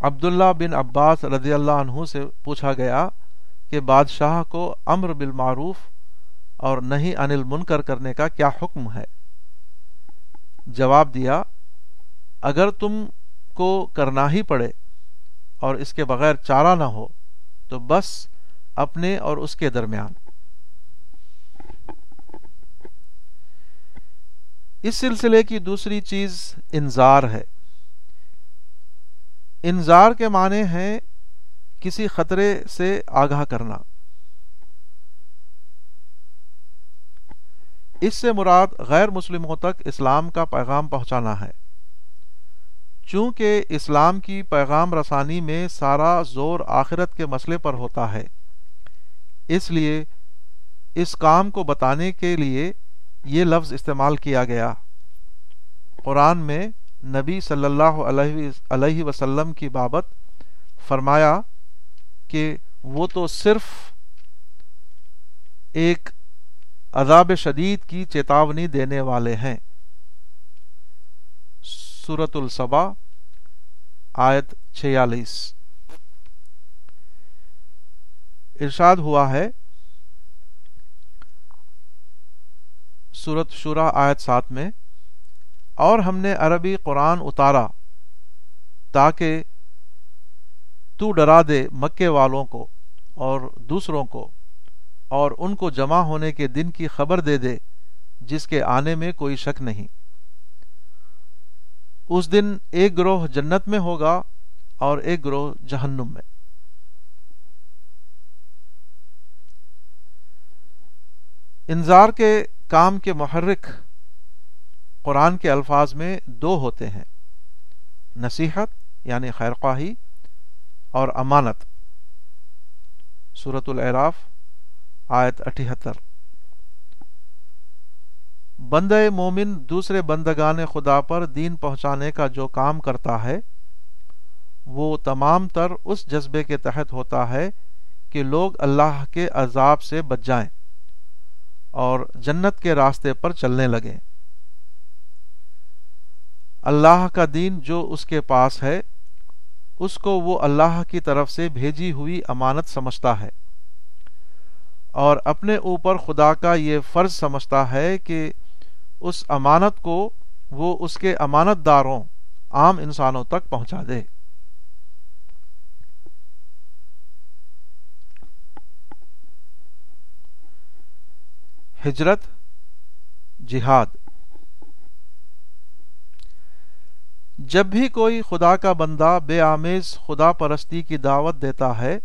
عبداللہ بن عباس رضی اللہ عنہ سے پوچھا گیا کہ بادشاہ کو امر بالمعروف اور نہیں انل منکر کرنے کا کیا حکم ہے۔ جواب دیا، اگر تم کو کرنا ہی پڑے اور اس کے بغیر چارہ نہ ہو، تو بس اپنے اور اس کے درمیان۔ اس سلسلے کی دوسری چیز انذار ہے۔ انذار کے معنی ہیں کسی خطرے سے آگاہ کرنا۔ اس سے مراد غیر مسلموں تک اسلام کا پیغام پہنچانا ہے۔ چونکہ اسلام کی پیغام رسانی میں سارا زور آخرت کے مسئلے پر ہوتا ہے، اس لیے اس کام کو بتانے کے لیے یہ لفظ استعمال کیا گیا۔ قرآن میں نبی صلی اللہ علیہ وسلم کی بابت فرمایا کہ وہ تو صرف ایک عذاب شدید کی چیتاونی دینے والے ہیں۔ سورت الصبا آیت چھیالیس۔ ارشاد ہوا ہے سورت شورا، آیت سات میں، اور ہم نے عربی قرآن اتارا تاکہ تو ڈرا دے مکے والوں کو اور دوسروں کو۔ اور ان کو جمع ہونے کے دن کی خبر دے دے، جس کے آنے میں کوئی شک نہیں۔ اس دن ایک گروہ جنت میں ہوگا اور ایک گروہ جہنم میں۔ انذار کے کام کے محرک قرآن کے الفاظ میں دو ہوتے ہیں، نصیحت یعنی خیر خواہی اور امانت۔ صورت العراف آیت اٹھہتر۔ بند مومن دوسرے بندگان خدا پر دین پہنچانے کا جو کام کرتا ہے، وہ تمام تر اس جذبے کے تحت ہوتا ہے کہ لوگ اللہ کے عذاب سے بچ جائیں اور جنت کے راستے پر چلنے لگیں۔ اللہ کا دین جو اس کے پاس ہے، اس کو وہ اللہ کی طرف سے بھیجی ہوئی امانت سمجھتا ہے۔ اور اپنے اوپر خدا کا یہ فرض سمجھتا ہے کہ اس امانت کو وہ اس کے امانت داروں عام انسانوں تک پہنچا دے۔ ہجرت، جہاد۔ جب بھی کوئی خدا کا بندہ بے آمیز خدا پرستی کی دعوت دیتا ہے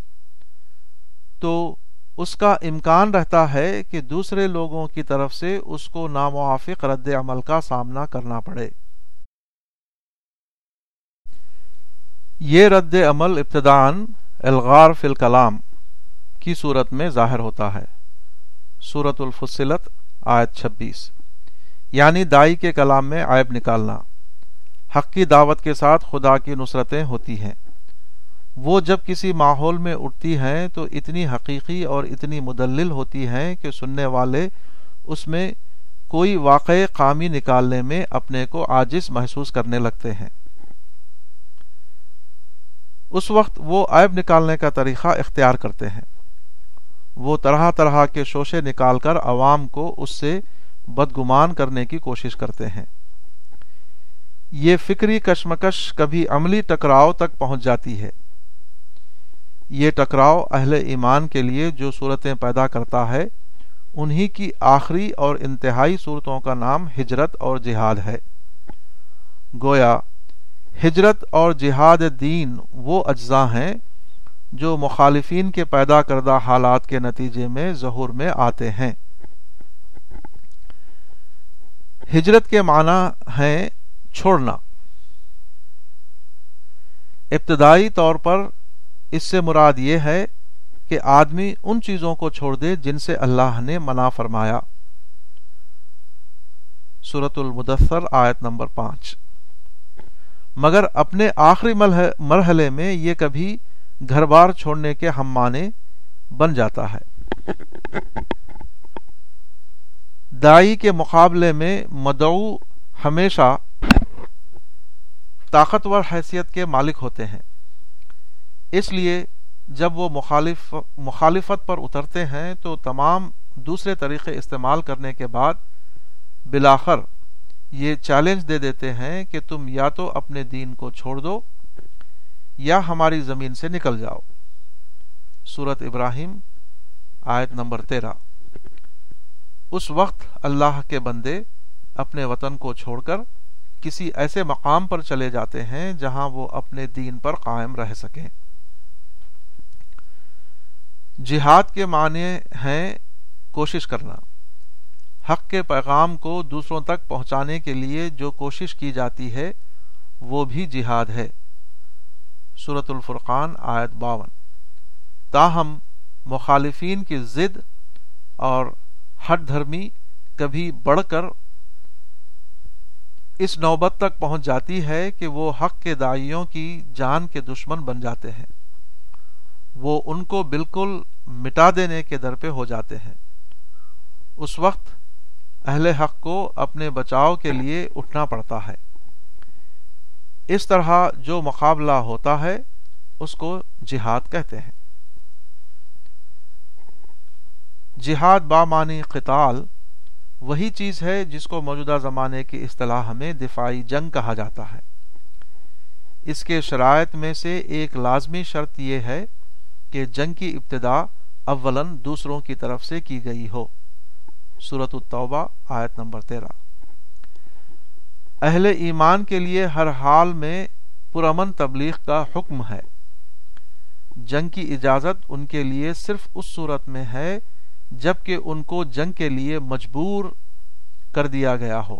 تو اس کا امکان رہتا ہے کہ دوسرے لوگوں کی طرف سے اس کو ناموافق رد عمل کا سامنا کرنا پڑے۔ یہ رد عمل ابتدان الغار فی الکلام کی صورت میں ظاہر ہوتا ہے۔ صورت الفصلت، آیت چھبیس۔ یعنی دائی کے کلام میں عائب نکالنا۔ حق کی دعوت کے ساتھ خدا کی نصرتیں ہوتی ہیں۔ وہ جب کسی ماحول میں اٹھتی ہیں تو اتنی حقیقی اور اتنی مدلل ہوتی ہیں کہ سننے والے اس میں کوئی واقع قامی نکالنے میں اپنے کو عاجز محسوس کرنے لگتے ہیں۔ اس وقت وہ عیب نکالنے کا طریقہ اختیار کرتے ہیں۔ وہ طرح طرح کے شوشے نکال کر عوام کو اس سے بدگمان کرنے کی کوشش کرتے ہیں۔ یہ فکری کشمکش کبھی عملی ٹکراؤ تک پہنچ جاتی ہے۔ یہ ٹکراؤ اہل ایمان کے لیے جو صورتیں پیدا کرتا ہے، انہی کی آخری اور انتہائی صورتوں کا نام ہجرت اور جہاد ہے۔ گویا، ہجرت اور جہاد دین وہ اجزاء ہیں جو مخالفین کے پیدا کردہ حالات کے نتیجے میں ظہور میں آتے ہیں۔ ہجرت کے معنی ہیں چھوڑنا۔ ابتدائی طور پر اس سے مراد یہ ہے کہ آدمی ان چیزوں کو چھوڑ دے جن سے اللہ نے منع فرمایا۔ سورت المدثر، آیت نمبر پانچ۔ مگر اپنے آخری مرحلے میں یہ کبھی گھر بار چھوڑنے کے ہم مانے بن جاتا ہے۔ دائی کے مقابلے میں مدعو ہمیشہ طاقتور حیثیت کے مالک ہوتے ہیں۔ اس لیے جب وہ مخالف مخالفت پر اترتے ہیں تو تمام دوسرے طریقے استعمال کرنے کے بعد بلاخر یہ چیلنج دے دیتے ہیں کہ تم یا تو اپنے دین کو چھوڑ دو یا ہماری زمین سے نکل جاؤ۔ سورت ابراہیم، آیت نمبر تیرہ۔ اس وقت اللہ کے بندے اپنے وطن کو چھوڑ کر کسی ایسے مقام پر چلے جاتے ہیں جہاں وہ اپنے دین پر قائم رہ سکیں۔ جہاد کے معنی ہیں کوشش کرنا، حق کے پیغام کو دوسروں تک پہنچانے کے لیے جو کوشش کی جاتی ہے، وہ بھی جہاد ہے۔ صورت الفرقان، آیت باون۔ تاہم، مخالفین کی ضد اور ہٹ دھرمی کبھی بڑھ کر اس نوبت تک پہنچ جاتی ہے کہ وہ حق کے دائیوں کی جان کے دشمن بن جاتے ہیں۔ وہ ان کو بالکل مٹا دینے کے در پہ ہو جاتے ہیں۔ اس وقت اہل حق کو اپنے بچاؤ کے لیے اٹھنا پڑتا ہے۔ اس طرح جو مقابلہ ہوتا ہے، اس کو جہاد کہتے ہیں۔ جہاد بامانی قتال وہی چیز ہے جس کو موجودہ زمانے کی اصطلاح میں دفاعی جنگ کہا جاتا ہے۔ اس کے شرائط میں سے ایک لازمی شرط یہ ہے کہ جنگ کی ابتدا اولن دوسروں کی طرف سے کی گئی ہو۔ صورت التوبہ، آیت نمبر تیرہ۔ اہل ایمان کے لیے ہر حال میں پرامن تبلیغ کا حکم ہے۔ جنگ کی اجازت ان کے لیے صرف اس صورت میں ہے جبکہ ان کو جنگ کے لیے مجبور کر دیا گیا ہو۔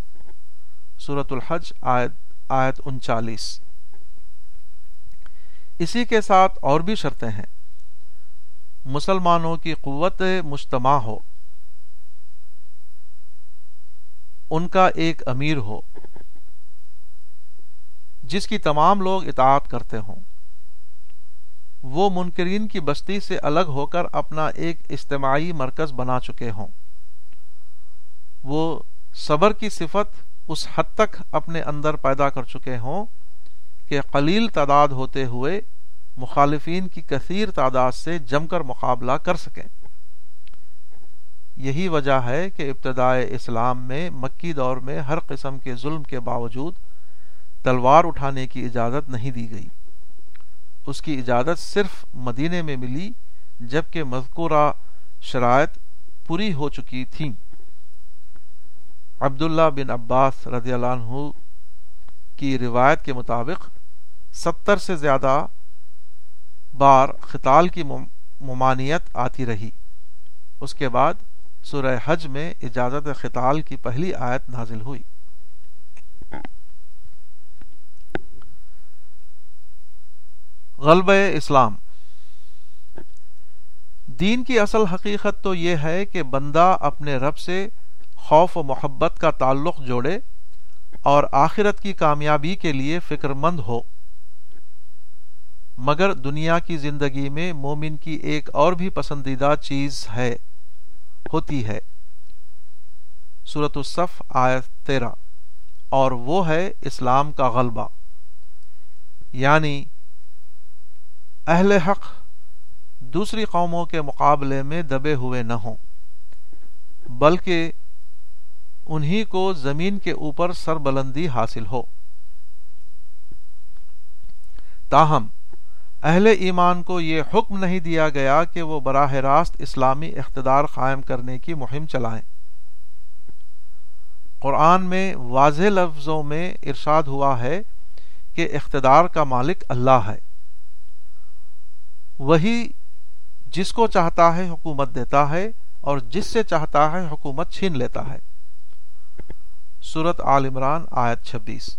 صورت الحج، آیت آیت انچالیس۔ اسی کے ساتھ اور بھی شرطیں ہیں۔ مسلمانوں کی قوت مجتمع ہو، ان کا ایک امیر ہو، جس کی تمام لوگ اطاعت کرتے ہوں۔ وہ منکرین کی بستی سے الگ ہو کر اپنا ایک اجتماعی مرکز بنا چکے ہوں۔ وہ صبر کی صفت اس حد تک اپنے اندر پیدا کر چکے ہوں کہ قلیل تعداد ہوتے ہوئے مخالفین کی کثیر تعداد سے جم کر مقابلہ کر سکیں۔ یہی وجہ ہے کہ ابتدائے اسلام میں مکی دور میں ہر قسم کے ظلم کے باوجود تلوار اٹھانے کی اجازت نہیں دی گئی۔ اس کی اجازت صرف مدینے میں ملی، جبکہ مذکورہ شرائط پوری ہو چکی تھیں۔ عبداللہ بن عباس رضی اللہ عنہ کی روایت کے مطابق ستر سے زیادہ بار خطال کی ممانیت آتی رہی۔ اس کے بعد سورہ حج میں اجازت خطال کی پہلی آیت نازل ہوئی۔ غلب اسلام۔ دین کی اصل حقیقت تو یہ ہے کہ بندہ اپنے رب سے خوف و محبت کا تعلق جوڑے اور آخرت کی کامیابی کے لیے فکر مند ہو۔ مگر دنیا کی زندگی میں مومن کی ایک اور بھی پسندیدہ چیز ہے، ہوتی ہے۔ صورت الصف، آیت تیرہ۔ اور وہ ہے اسلام کا غلبہ۔ یعنی اہل حق دوسری قوموں کے مقابلے میں دبے ہوئے نہ ہوں، بلکہ انہی کو زمین کے اوپر سر بلندی حاصل ہو۔ تاہم اہل ایمان کو یہ حکم نہیں دیا گیا کہ وہ براہ راست اسلامی اقتدار قائم کرنے کی مہم چلائیں۔ قرآن میں واضح لفظوں میں ارشاد ہوا ہے کہ اقتدار کا مالک اللہ ہے۔ وہی جس کو چاہتا ہے حکومت دیتا ہے اور جس سے چاہتا ہے حکومت چھین لیتا ہے۔ سورت عال عمران آیت چھبیس۔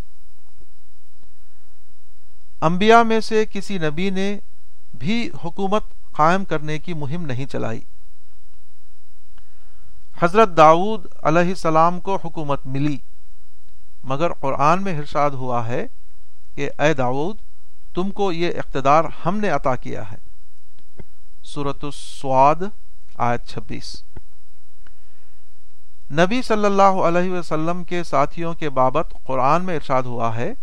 انبیاء میں سے کسی نبی نے بھی حکومت قائم کرنے کی مہم نہیں چلائی۔ حضرت داؤد علیہ السلام کو حکومت ملی، مگر قرآن میں ارشاد ہوا ہے کہ اے داود تم کو یہ اقتدار ہم نے عطا کیا ہے۔ صورت السواد، آیت چھبیس۔ نبی صلی اللہ علیہ وسلم کے ساتھیوں کے بابت قرآن میں ارشاد ہوا ہے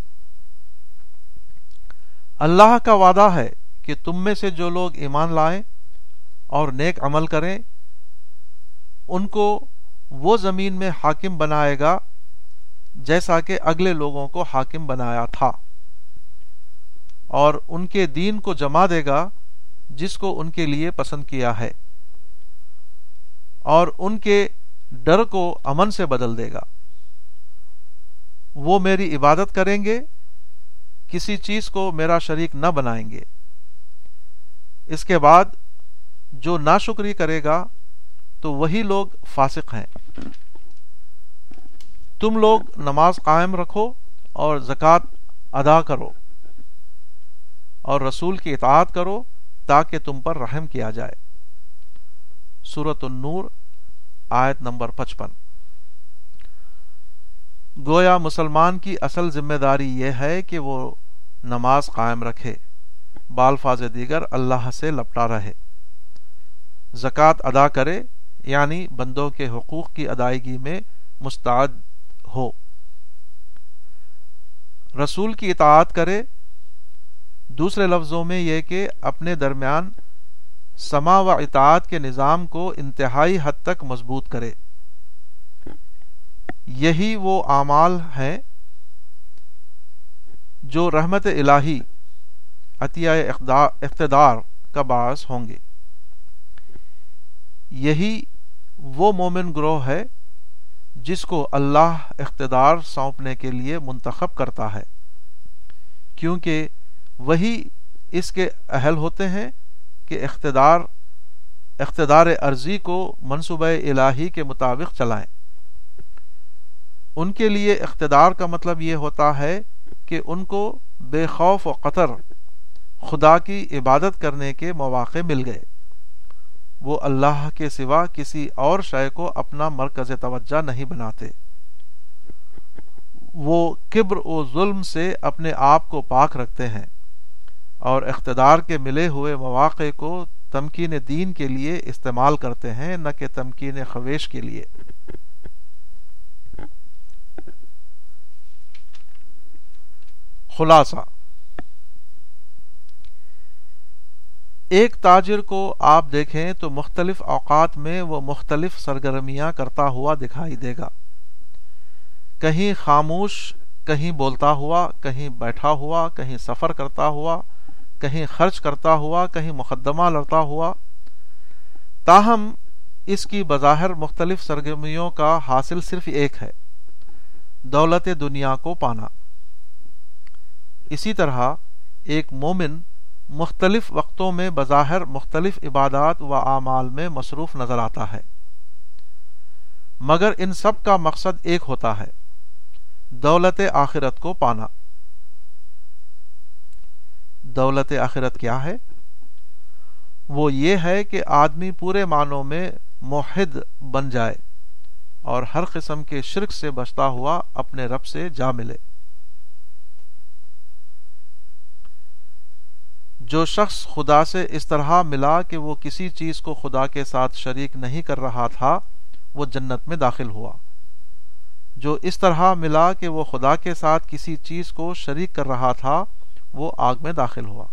اللہ کا وعدہ ہے کہ تم میں سے جو لوگ ایمان لائیں اور نیک عمل کریں، ان کو وہ زمین میں حاکم بنائے گا جیسا کہ اگلے لوگوں کو حاکم بنایا تھا۔ اور ان کے دین کو جما دے گا جس کو ان کے لیے پسند کیا ہے۔ اور ان کے ڈر کو امن سے بدل دے گا۔ وہ میری عبادت کریں گے کسی چیز کو میرا شریک نہ بنائیں گے۔ اس کے بعد جو ناشکری کرے گا، تو وہی لوگ فاسق ہیں۔ تم لوگ نماز قائم رکھو اور زکوٰۃ ادا کرو اور رسول کی اطاعت کرو تاکہ تم پر رحم کیا جائے۔ سورت النور، آیت نمبر پچپن۔ گویا مسلمان کی اصل ذمہ داری یہ ہے کہ وہ نماز قائم رکھے، بال فاض دیگر اللہ سے لپٹا رہے۔ زکوٰۃ ادا کرے یعنی بندوں کے حقوق کی ادائیگی میں مستعد ہو۔ رسول کی اطاعت کرے۔ دوسرے لفظوں میں یہ کہ اپنے درمیان سما و اطاعت کے نظام کو انتہائی حد تک مضبوط کرے۔ یہی وہ اعمال ہیں جو رحمت الہی، عطیہ اقتدار کا باعث ہوں گے۔ یہی وہ مومن گروہ ہے جس کو اللہ اقتدار سونپنے کے لیے منتخب کرتا ہے، کیونکہ وہی اس کے اہل ہوتے ہیں کہ اقتدار اقتدار عرضی کو منصوبہ الہی کے مطابق چلائیں۔ ان کے لیے اقتدار کا مطلب یہ ہوتا ہے کہ ان کو بے خوف و قطر خدا کی عبادت کرنے کے مواقع مل گئے۔ وہ اللہ کے سوا کسی اور شے کو اپنا مرکز توجہ نہیں بناتے۔ وہ کبر و ظلم سے اپنے آپ کو پاک رکھتے ہیں اور اقتدار کے ملے ہوئے مواقع کو تمکین دین کے لیے استعمال کرتے ہیں، نہ کہ تمکین خویش کے لیے۔ خلاصہ۔ ایک تاجر کو آپ دیکھیں تو مختلف اوقات میں وہ مختلف سرگرمیاں کرتا ہوا دکھائی دے گا۔ کہیں خاموش، کہیں بولتا ہوا، کہیں بیٹھا ہوا، کہیں سفر کرتا ہوا، کہیں خرچ کرتا ہوا، کہیں مقدمہ لڑتا ہوا۔ تاہم، اس کی بظاہر مختلف سرگرمیوں کا حاصل صرف ایک ہے، دولت دنیا کو پانا۔ اسی طرح ایک مومن مختلف وقتوں میں بظاہر مختلف عبادات و اعمال میں مصروف نظر آتا ہے۔ مگر ان سب کا مقصد ایک ہوتا ہے، دولت آخرت کو پانا۔ دولت آخرت کیا ہے؟ وہ یہ ہے کہ آدمی پورے معنوں میں موحد بن جائے اور ہر قسم کے شرک سے بچتا ہوا اپنے رب سے جا ملے۔ جو شخص خدا سے اس طرح ملا کہ وہ کسی چیز کو خدا کے ساتھ شریک نہیں کر رہا تھا، وہ جنت میں داخل ہوا۔ جو اس طرح ملا کہ وہ خدا کے ساتھ کسی چیز کو شریک کر رہا تھا، وہ آگ میں داخل ہوا۔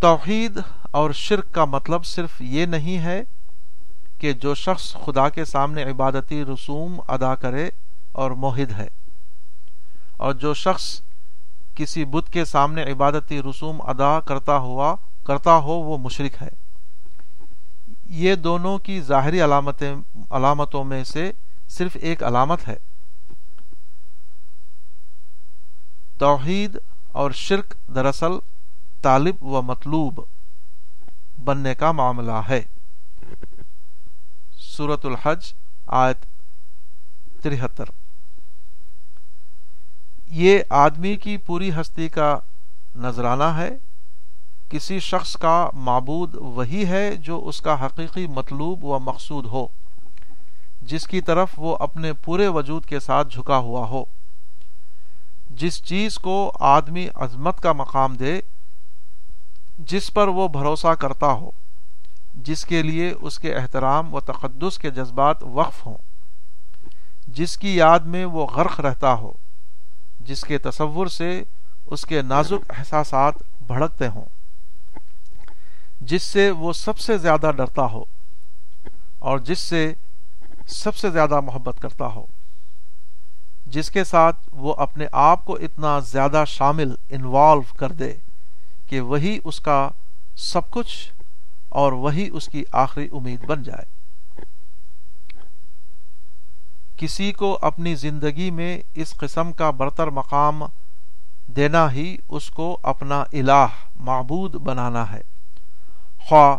توحید اور شرک کا مطلب صرف یہ نہیں ہے کہ جو شخص خدا کے سامنے عبادتی رسوم ادا کرے اور موحد ہے۔ اور جو شخص کسی بت کے سامنے عبادتی رسوم ادا کرتا ہوا، کرتا ہو، وہ مشرق ہے۔ یہ دونوں کی ظاہری علامتیں، علامتوں میں سے صرف ایک علامت ہے۔ توحید اور شرک دراصل طالب و مطلوب بننے کا معاملہ ہے۔ سورت الحج، آیت ترہتر۔ یہ آدمی کی پوری ہستی کا نذرانہ ہے، کسی شخص کا معبود وہی ہے جو اس کا حقیقی مطلوب و مقصود ہو، جس کی طرف وہ اپنے پورے وجود کے ساتھ جھکا ہوا ہو۔ جس چیز کو آدمی عظمت کا مقام دے، جس پر وہ بھروسہ کرتا ہو، جس کے لیے اس کے احترام و تقدس کے جذبات وقف ہوں۔ جس کی یاد میں وہ غرق رہتا ہو۔ جس کے تصور سے اس کے نازک احساسات بھڑکتے ہوں، جس سے وہ سب سے زیادہ ڈرتا ہو اور جس سے سب سے زیادہ محبت کرتا ہو، جس کے ساتھ وہ اپنے آپ کو اتنا زیادہ شامل انوالو کر دے کہ وہی اس کا سب کچھ اور وہی اس کی آخری امید بن جائے۔ کسی کو اپنی زندگی میں اس قسم کا برتر مقام دینا ہی اس کو اپنا الہ، معبود بنانا ہے۔ خواہ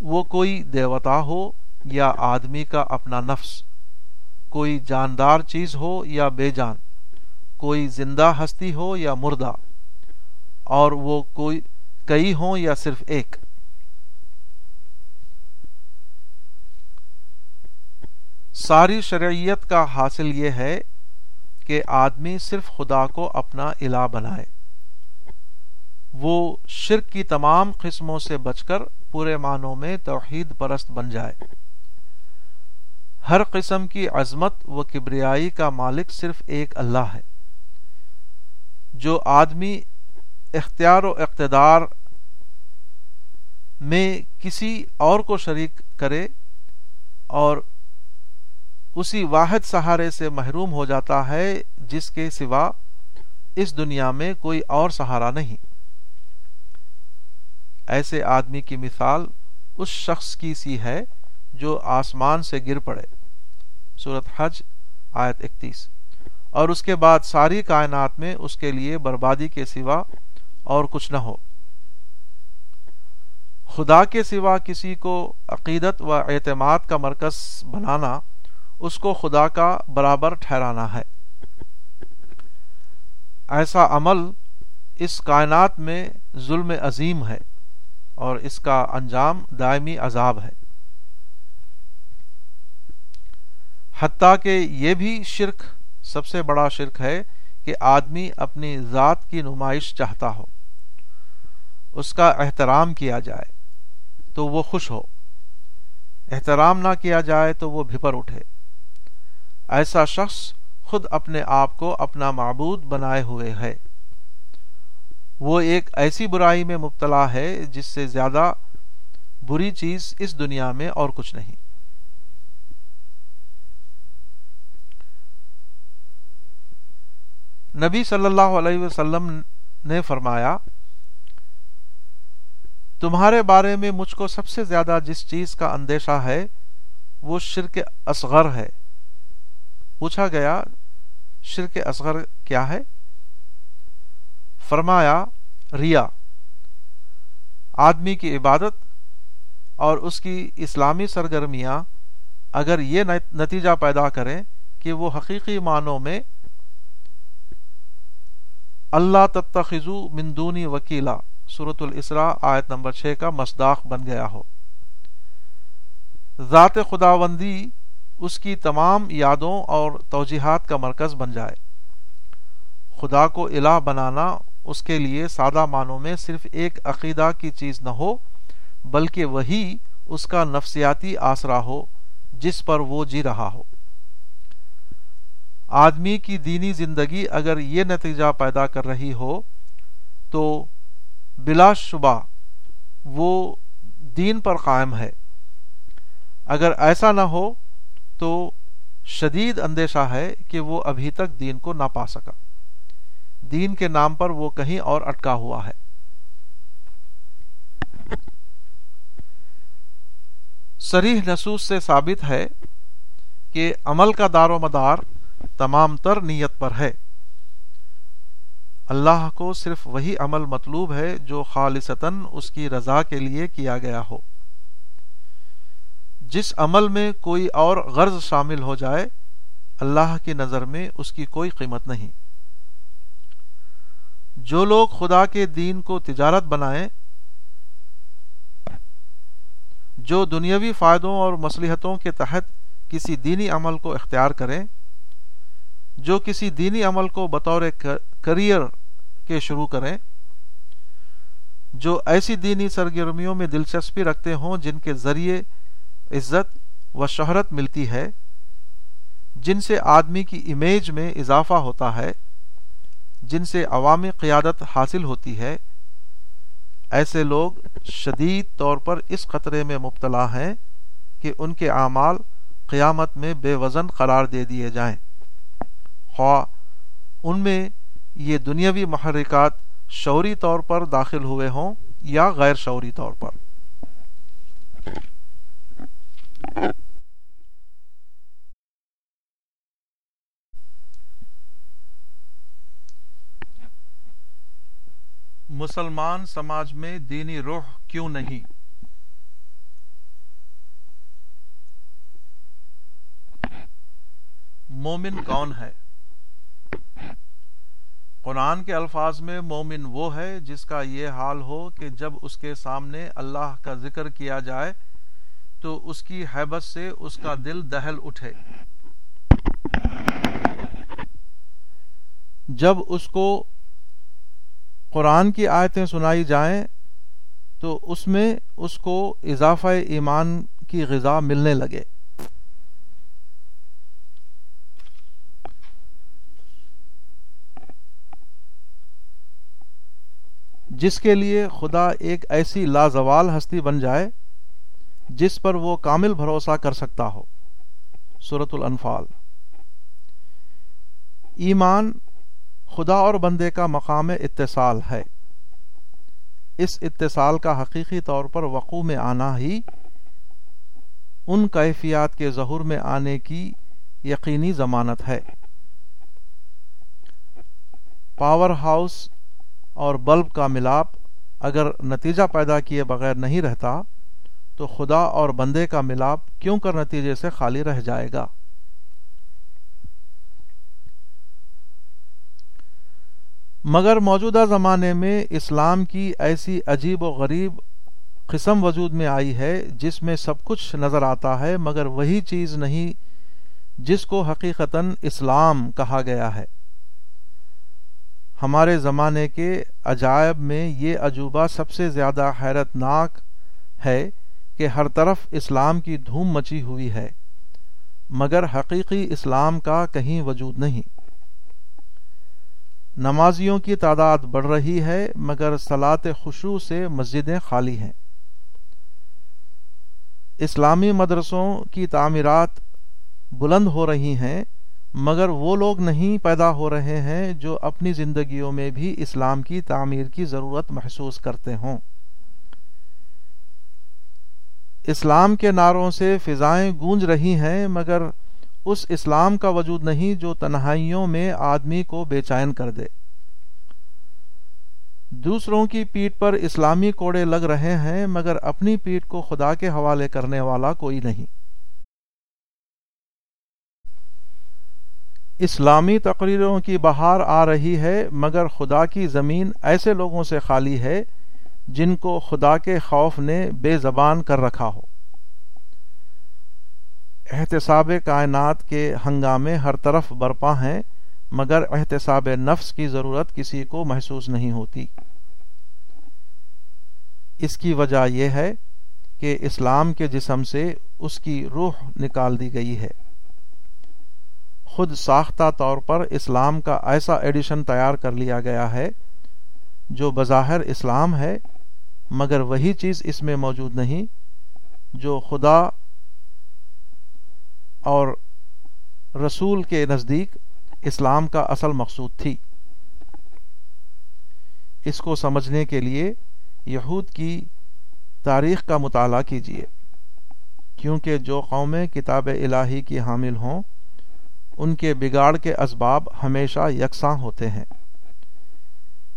وہ کوئی دیوتا ہو یا آدمی کا اپنا نفس، کوئی جاندار چیز ہو یا بے جان، کوئی زندہ ہستی ہو یا مردہ، اور وہ کوئی کئی ہوں یا صرف ایک۔ ساری شرعیت کا حاصل یہ ہے کہ آدمی صرف خدا کو اپنا الہ بنائے۔ وہ شرک کی تمام قسموں سے بچ کر پورے معنوں میں توحید پرست بن جائے۔ ہر قسم کی عظمت و کبریائی کا مالک صرف ایک اللہ ہے۔ جو آدمی اختیار و اقتدار میں کسی اور کو شریک کرے اور اسی واحد سہارے سے محروم ہو جاتا ہے جس کے سوا اس دنیا میں کوئی اور سہارا نہیں۔ ایسے آدمی کی مثال اس شخص کی سی ہے جو آسمان سے گر پڑے۔ صورت حج، آیت اکتیس۔ اور اس کے بعد ساری کائنات میں اس کے لیے بربادی کے سوا اور کچھ نہ ہو۔ خدا کے سوا کسی کو عقیدت و اعتماد کا مرکز بنانا اس کو خدا کا برابر ٹھہرانا ہے۔ ایسا عمل اس کائنات میں ظلم عظیم ہے اور اس کا انجام دائمی عذاب ہے۔ حتیٰ کہ یہ بھی شرک سب سے بڑا شرک ہے کہ آدمی اپنی ذات کی نمائش چاہتا ہو، اس کا احترام کیا جائے تو وہ خوش ہو، احترام نہ کیا جائے تو وہ بھپر اٹھے۔ ایسا شخص خود اپنے آپ کو اپنا معبود بنائے ہوئے ہے۔ وہ ایک ایسی برائی میں مبتلا ہے جس سے زیادہ بری چیز اس دنیا میں اور کچھ نہیں۔ نبی صلی اللہ علیہ وسلم نے فرمایا، تمہارے بارے میں مجھ کو سب سے زیادہ جس چیز کا اندیشہ ہے، وہ شرک اصغر ہے۔ پوچھا گیا، شرک اصغر کیا ہے؟ فرمایا، ریا، آدمی کی عبادت اور اس کی اسلامی سرگرمیاں اگر یہ نتیجہ پیدا کریں کہ وہ حقیقی معنوں میں اللہ تتخذو مندونی وکیلا صورت الاسرا آیت نمبر چھ کا مصداق بن گیا ہو۔ ذات خداوندی اس کی تمام یادوں اور توجیحات کا مرکز بن جائے۔ خدا کو الہ بنانا اس کے لیے سادہ معنوں میں صرف ایک عقیدہ کی چیز نہ ہو، بلکہ وہی اس کا نفسیاتی آسرا ہو جس پر وہ جی رہا ہو۔ آدمی کی دینی زندگی اگر یہ نتیجہ پیدا کر رہی ہو، تو بلا شبہ وہ دین پر قائم ہے۔ اگر ایسا نہ ہو تو شدید اندیشہ ہے کہ وہ ابھی تک دین کو نہ پا سکا۔ دین کے نام پر وہ کہیں اور اٹکا ہوا ہے۔ سریح نصوص سے ثابت ہے کہ عمل کا دار و مدار تمام تر نیت پر ہے۔ اللہ کو صرف وہی عمل مطلوب ہے جو خالصتاً اس کی رضا کے لیے کیا گیا ہو۔ جس عمل میں کوئی اور غرض شامل ہو جائے، اللہ کی نظر میں اس کی کوئی قیمت نہیں۔ جو لوگ خدا کے دین کو تجارت بنائیں، جو دنیاوی فائدوں اور مصلیحتوں کے تحت کسی دینی عمل کو اختیار کریں، جو کسی دینی عمل کو بطور کریئر کے شروع کریں، جو ایسی دینی سرگرمیوں میں دلچسپی رکھتے ہوں جن کے ذریعے عزت و شہرت ملتی ہے، جن سے آدمی کی امیج میں اضافہ ہوتا ہے، جن سے عوامی قیادت حاصل ہوتی ہے۔ ایسے لوگ شدید طور پر اس خطرے میں مبتلا ہیں کہ ان کے اعمال قیامت میں بے وزن قرار دے دیے جائیں۔ خواہ ان میں یہ دنیاوی محرکات شعوری طور پر داخل ہوئے ہوں یا غیر شعوری طور پر۔ مسلمان سماج میں دینی روح کیوں نہیں؟ مومن کون ہے؟ قرآن کے الفاظ میں مومن وہ ہے جس کا یہ حال ہو کہ جب اس کے سامنے اللہ کا ذکر کیا جائے تو اس کی حیبت سے اس کا دل دہل اٹھے۔ جب اس کو قرآن کی آیتیں سنائی جائیں، تو اس میں اس کو اضافہ ایمان کی غذا ملنے لگے۔ جس کے لیے خدا ایک ایسی لازوال ہستی بن جائے جس پر وہ کامل بھروسہ کر سکتا ہو۔ صورت الانفال۔ ایمان خدا اور بندے کا مقام اتصال ہے۔ اس اتصال کا حقیقی طور پر وقوع میں آنا ہی ان کیفیات کے ظہور میں آنے کی یقینی ضمانت ہے۔ پاور ہاؤس اور بلب کا ملاپ اگر نتیجہ پیدا کیے بغیر نہیں رہتا تو خدا اور بندے کا ملاپ کیوں کر نتیجے سے خالی رہ جائے گا؟ مگر موجودہ زمانے میں اسلام کی ایسی عجیب و غریب قسم وجود میں آئی ہے جس میں سب کچھ نظر آتا ہے، مگر وہی چیز نہیں جس کو حقیقتاً اسلام کہا گیا ہے۔ ہمارے زمانے کے عجائب میں یہ عجوبہ سب سے زیادہ حیرت ناک ہے کہ ہر طرف اسلام کی دھوم مچی ہوئی ہے، مگر حقیقی اسلام کا کہیں وجود نہیں۔ نمازیوں کی تعداد بڑھ رہی ہے، مگر سلاط خوشو سے مسجدیں خالی ہیں۔ اسلامی مدرسوں کی تعمیرات بلند ہو رہی ہیں، مگر وہ لوگ نہیں پیدا ہو رہے ہیں جو اپنی زندگیوں میں بھی اسلام کی تعمیر کی ضرورت محسوس کرتے ہوں۔ اسلام کے نعروں سے فضائیں گونج رہی ہیں، مگر اس اسلام کا وجود نہیں جو تنہائیوں میں آدمی کو بے چین کر دے۔ دوسروں کی پیٹ پر اسلامی کوڑے لگ رہے ہیں، مگر اپنی پیٹ کو خدا کے حوالے کرنے والا کوئی نہیں۔ اسلامی تقریروں کی بہار آ رہی ہے، مگر خدا کی زمین ایسے لوگوں سے خالی ہے جن کو خدا کے خوف نے بے زبان کر رکھا ہو۔ احتساب کائنات کے ہنگامے ہر طرف برپا ہیں، مگر احتساب نفس کی ضرورت کسی کو محسوس نہیں ہوتی۔ اس کی وجہ یہ ہے کہ اسلام کے جسم سے اس کی روح نکال دی گئی ہے۔ خود ساختہ طور پر اسلام کا ایسا ایڈیشن تیار کر لیا گیا ہے جو بظاہر اسلام ہے۔ مگر وہی چیز اس میں موجود نہیں جو خدا اور رسول کے نزدیک اسلام کا اصل مقصود تھی۔ اس کو سمجھنے کے لیے یہود کی تاریخ کا مطالعہ کیجیے کیونکہ جو قومیں کتاب الہی کی حامل ہوں، ان کے بگاڑ کے اسباب ہمیشہ یکساں ہوتے ہیں۔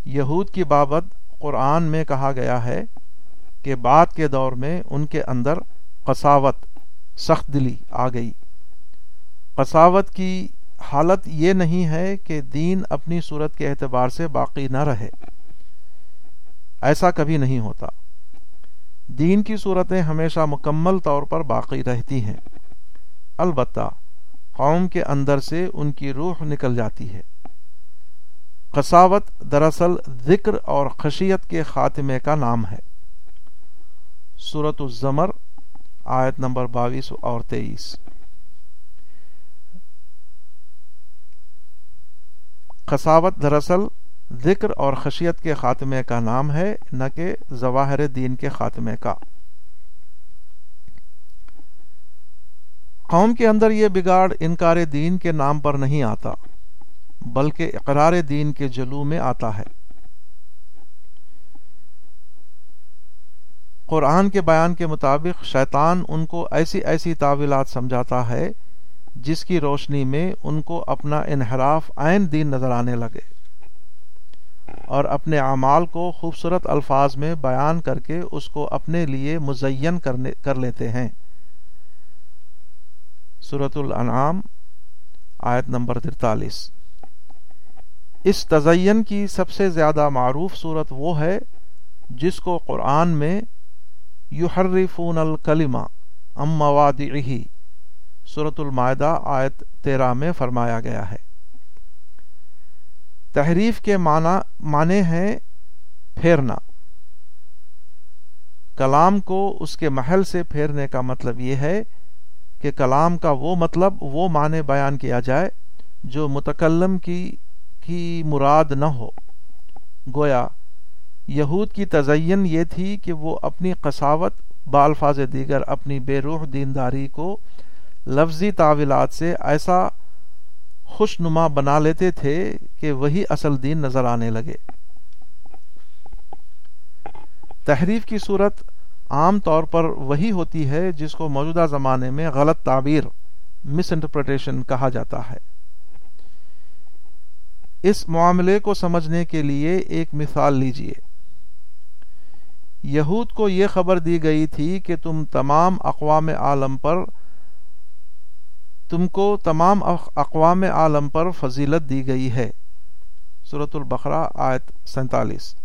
یہود کی بابت قرآن میں کہا گیا ہے کہ بعد کے دور میں ان کے اندر قصاوت سخت دلی آ گئی۔ قصاوت کی حالت یہ نہیں ہے کہ دین اپنی صورت کے اعتبار سے باقی نہ رہے۔ ایسا کبھی نہیں ہوتا۔ دین کی صورتیں ہمیشہ مکمل طور پر باقی رہتی ہیں۔ البتہ قوم کے اندر سے ان کی روح نکل جاتی ہے۔ قصاوت دراصل ذکر اور خشیت کے خاتمے کا نام ہے۔ صورت الزمر، آیت نمبر باویس اور تیئیس۔ قصاوت دراصل ذکر اور خشیت کے خاتمے کا نام ہے، نہ کہ ظواہر دین کے خاتمے کا۔ قوم کے اندر یہ بگاڑ انکار دین کے نام پر نہیں آتا۔ بلکہ اقرار دین کے جلو میں آتا ہے۔ قرآن کے بیان کے مطابق شیطان ان کو ایسی ایسی تعویلات سمجھاتا ہے جس کی روشنی میں ان کو اپنا انحراف عین دین نظر آنے لگے اور اپنے اعمال کو خوبصورت الفاظ میں بیان کر کے اس کو اپنے لیے مزین کرنے، کر لیتے ہیں۔ صورت الانعام آیت نمبر ترتالیس۔ اس تزین کی سب سے زیادہ معروف صورت وہ ہے جس کو قرآن میں یحرفون الکلمہ ام موادعہی صورت المائدہ، آیت تیرہ میں فرمایا گیا ہے۔ تحریف کے معنی ہیں پھیرنا۔ کلام کو اس کے محل سے پھیرنے کا مطلب یہ ہے کہ کلام کا وہ مطلب وہ معنی بیان کیا جائے جو متکلم کی کی مراد نہ ہو۔ گویا، یہود کی تزین یہ تھی کہ وہ اپنی قصاوت بالفاظ دیگر اپنی بے روح دینداری کو لفظی تعویلات سے ایسا خوش نما بنا لیتے تھے کہ وہی اصل دین نظر آنے لگے۔ تحریف کی صورت عام طور پر وہی ہوتی ہے جس کو موجودہ زمانے میں غلط تعبیر مس انٹرپریٹیشن کہا جاتا ہے۔ اس معاملے کو سمجھنے کے لیے ایک مثال لیجیے۔ یہود کو یہ خبر دی گئی تھی کہ تم تمام اقوام عالم پر، تم کو تمام اقوام عالم پر فضیلت دی گئی ہے۔ صورت البقرہ، آیت سینتالیس۔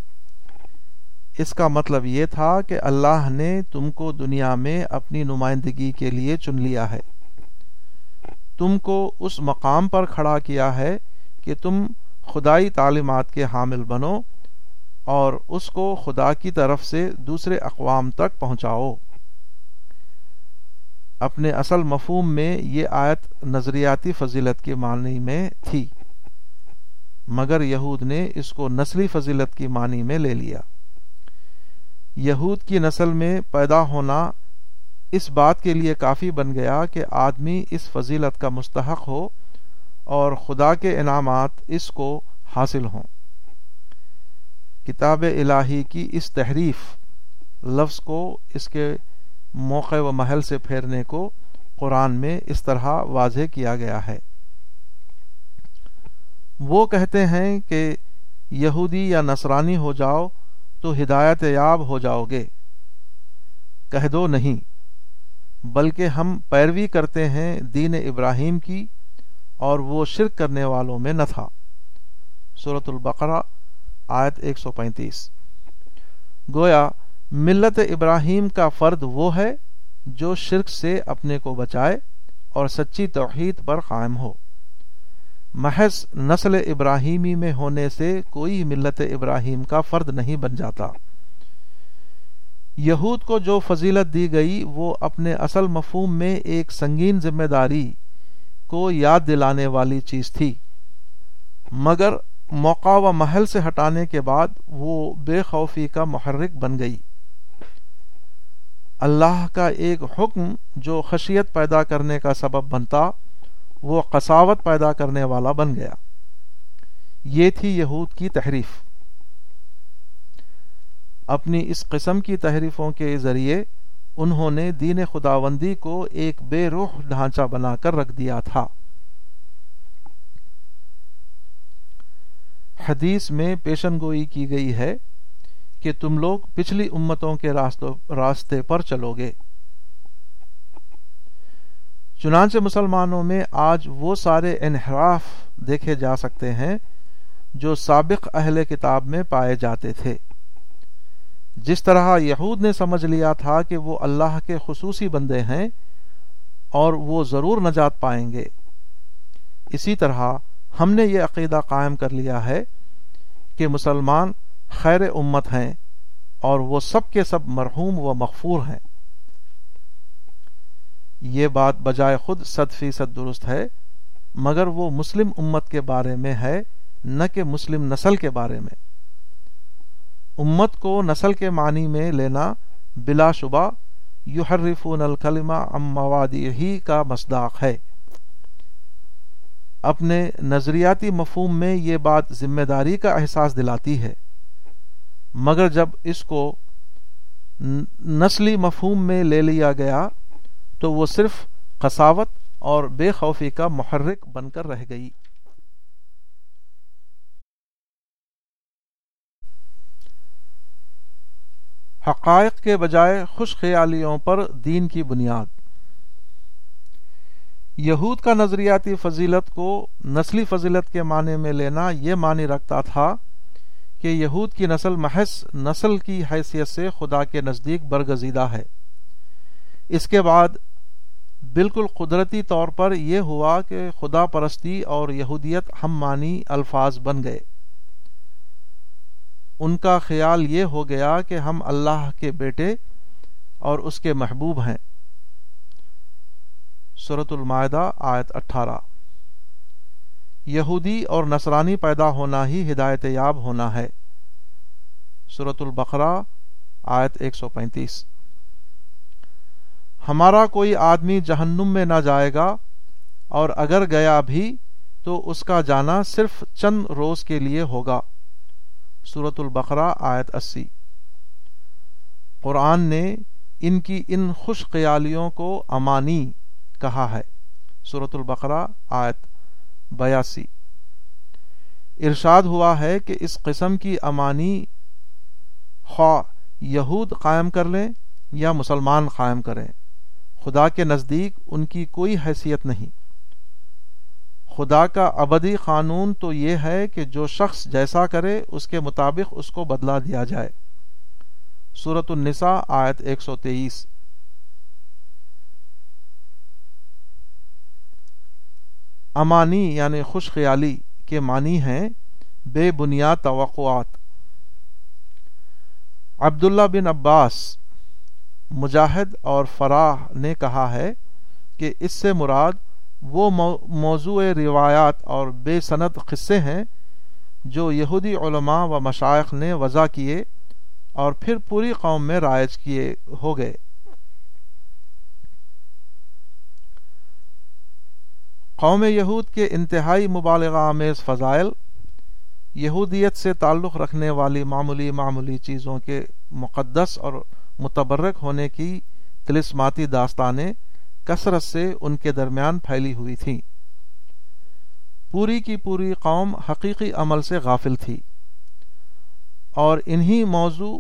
اس کا مطلب یہ تھا کہ اللہ نے تم کو دنیا میں اپنی نمائندگی کے لیے چن لیا ہے۔ تم کو اس مقام پر کھڑا کیا ہے کہ تم خدائی تعلیمات کے حامل بنو اور اس کو خدا کی طرف سے دوسرے اقوام تک پہنچاؤ۔ اپنے اصل مفہوم میں یہ آیت نظریاتی فضیلت کے معنی میں تھی، مگر یہود نے اس کو نسلی فضیلت کی معنی میں لے لیا۔ یہود کی نسل میں پیدا ہونا اس بات کے لیے کافی بن گیا کہ آدمی اس فضیلت کا مستحق ہو اور خدا کے انعامات اس کو حاصل ہوں۔ کتاب الہی کی اس تحریف لفظ کو اس کے موقع و محل سے پھیرنے کو قرآن میں اس طرح واضح کیا گیا ہے۔ وہ کہتے ہیں کہ یہودی یا نصرانی ہو جاؤ تو ہدایت یاب ہو جاؤ گے۔ کہہ دو نہیں، بلکہ ہم پیروی کرتے ہیں دین ابراہیم کی اور وہ شرک کرنے والوں میں نہ تھا۔ صورت البقرہ، آیت ایک سو پینتیس۔ گویا، ملت ابراہیم کا فرد وہ ہے جو شرک سے اپنے کو بچائے اور سچی توحید پر قائم ہو۔ محض نسل ابراہیمی میں ہونے سے کوئی ملت ابراہیم کا فرد نہیں بن جاتا۔ یہود کو جو فضیلت دی گئی، وہ اپنے اصل مفہوم میں ایک سنگین ذمہ داری کو یاد دلانے والی چیز تھی۔ مگر موقع و محل سے ہٹانے کے بعد وہ بے خوفی کا محرک بن گئی۔ اللہ کا ایک حکم جو خشیت پیدا کرنے کا سبب بنتا، وہ قصاوت پیدا کرنے والا بن گیا۔ یہ تھی یہود کی تحریف۔ اپنی اس قسم کی تحریفوں کے ذریعے انہوں نے دین خداوندی کو ایک بے روح ڈھانچہ بنا کر رکھ دیا تھا۔ حدیث میں پیشن گوئی کی گئی ہے کہ تم لوگ پچھلی امتوں کے راستے پر چلو گے۔ چنانچہ مسلمانوں میں آج وہ سارے انحراف دیکھے جا سکتے ہیں جو سابق اہل کتاب میں پائے جاتے تھے۔ جس طرح یہود نے سمجھ لیا تھا کہ وہ اللہ کے خصوصی بندے ہیں اور وہ ضرور نجات پائیں گے، اسی طرح ہم نے یہ عقیدہ قائم کر لیا ہے کہ مسلمان خیر امت ہیں اور وہ سب کے سب مرحوم و مغفور ہیں۔ یہ بات بجائے خود صد فیصد درست ہے، مگر وہ مسلم امت کے بارے میں ہے، نہ کہ مسلم نسل کے بارے میں۔ امت کو نسل کے معنی میں لینا بلا شبہ یحرفون الکلمہ ام موادی ہی کا مصداق ہے۔ اپنے نظریاتی مفہوم میں یہ بات ذمہ داری کا احساس دلاتی ہے۔ مگر جب اس کو نسلی مفہوم میں لے لیا گیا تو وہ صرف قصاوت اور بے خوفی کا محرک بن کر رہ گئی۔ حقائق کے بجائے خوش خیالیوں پر دین کی بنیاد۔ یہود کا نظریاتی فضیلت کو نسلی فضیلت کے معنی میں لینا یہ معنی رکھتا تھا کہ یہود کی نسل محض نسل کی حیثیت سے خدا کے نزدیک برگزیدہ ہے۔ اس کے بعد بالکل قدرتی طور پر یہ ہوا کہ خدا پرستی اور یہودیت ہم معنی الفاظ بن گئے۔ ان کا خیال یہ ہو گیا کہ ہم اللہ کے بیٹے اور اس کے محبوب ہیں۔ صورت المائدہ، آیت اٹھارہ۔ یہودی اور نصرانی پیدا ہونا ہی ہدایت یاب ہونا ہے۔ صورت البقرہ، آیت ایک سو پینتیس۔ ہمارا کوئی آدمی جہنم میں نہ جائے گا اور اگر گیا بھی تو اس کا جانا صرف چند روز کے لیے ہوگا۔ صورت البقرہ آیت اسی۔ قرآن نے ان کی ان خوش خیالیوں کو امانی کہا ہے۔ صورت البقرہ آیت بیاسی۔ ارشاد ہوا ہے کہ اس قسم کی امانی خواہ یہود قائم کر لیں یا مسلمان قائم کریں۔ خدا کے نزدیک ان کی کوئی حیثیت نہیں۔ خدا کا ابدی قانون تو یہ ہے کہ جو شخص جیسا کرے اس کے مطابق اس کو بدلا دیا جائے۔ صورت النساء آیت ایک سو تیئیس۔ امانی یعنی خوش خیالی کے معنی ہیں بے بنیاد توقعات۔ عبداللہ بن عباس مجاہد اور فراح نے کہا ہے کہ اس سے مراد وہ موضوع روایات اور بے صنعت قصے ہیں جو یہودی علماء و مشائق نے وضع کیے اور پھر پوری قوم میں رائج کیے ہو گئے۔ قوم یہود کے انتہائی مبالغہ آمیز فضائل، یہودیت سے تعلق رکھنے والی معمولی معمولی چیزوں کے مقدس اور متبرک ہونے کی تلسماتی داستانیں کثرت سے ان کے درمیان پھیلی ہوئی تھیں پوری کی پوری قوم حقیقی عمل سے غافل تھی۔ اور انہی موضوع،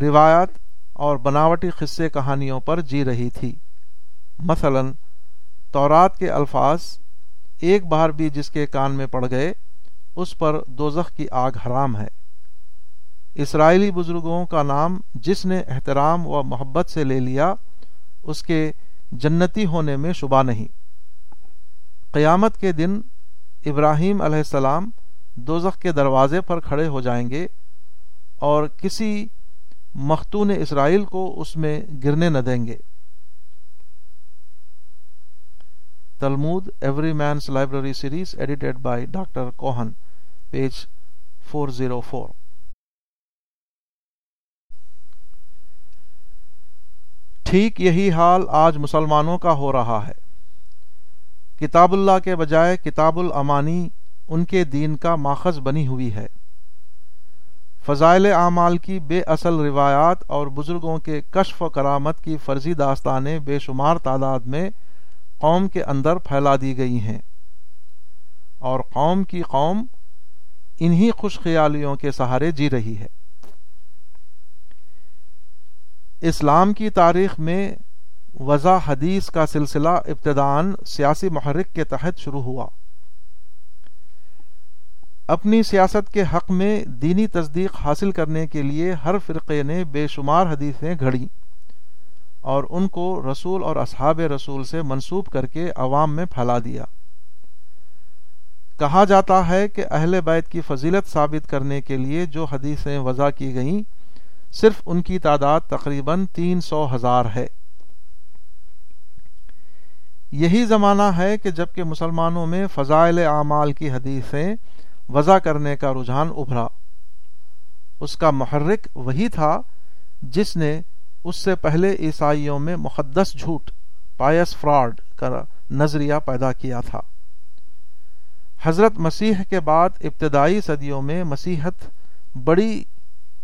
روایات اور بناوٹی قصے کہانیوں پر جی رہی تھی۔ مثلاً، تورات کے الفاظ، ایک بار بھی جس کے کان میں پڑ گئے، اس پر دوزخ کی آگ حرام ہے۔ اسرائیلی بزرگوں کا نام جس نے احترام و محبت سے لے لیا، اس کے جنتی ہونے میں شبہ نہیں۔ قیامت کے دن ابراہیم علیہ السلام دوزخ کے دروازے پر کھڑے ہو جائیں گے اور کسی مختون اسرائیل کو اس میں گرنے نہ دیں گے۔ Talmud every man's library series, edited by doctor Cohen, page 404 ٹھیک یہی حال آج مسلمانوں کا ہو رہا ہے۔ کتاب اللہ کے بجائے کتاب الامانی ان کے دین کا ماخذ بنی ہوئی ہے۔ فضائل اعمال کی بے اصل روایات اور بزرگوں کے کشف و کرامت کی فرضی داستانیں بے شمار تعداد میں قوم کے اندر پھیلا دی گئی ہیں۔ اور قوم کی قوم انہی خوش خیالیوں کے سہارے جی رہی ہے۔ اسلام کی تاریخ میں وضع حدیث کا سلسلہ ابتدان سیاسی محرک کے تحت شروع ہوا۔ اپنی سیاست کے حق میں دینی تصدیق حاصل کرنے کے لیے ہر فرقے نے بے شمار حدیثیں گھڑیں اور ان کو رسول اور اصحاب رسول سے منسوب کر کے عوام میں پھیلا دیا۔ کہا جاتا ہے کہ اہل بیت کی فضیلت ثابت کرنے کے لیے جو حدیثیں وضع کی گئیں صرف ان کی تعداد تقریباً تین سو ہزار ہے۔ یہی زمانہ ہے کہ جبکہ مسلمانوں میں فضائل اعمال کی حدیثیں وضع کرنے کا رجحان ابھرا۔ اس کا محرک وہی تھا جس نے اس سے پہلے عیسائیوں میں مقدس جھوٹ پائس فراڈ کا نظریہ پیدا کیا تھا۔ حضرت مسیح کے بعد ابتدائی صدیوں میں مسیحت بڑی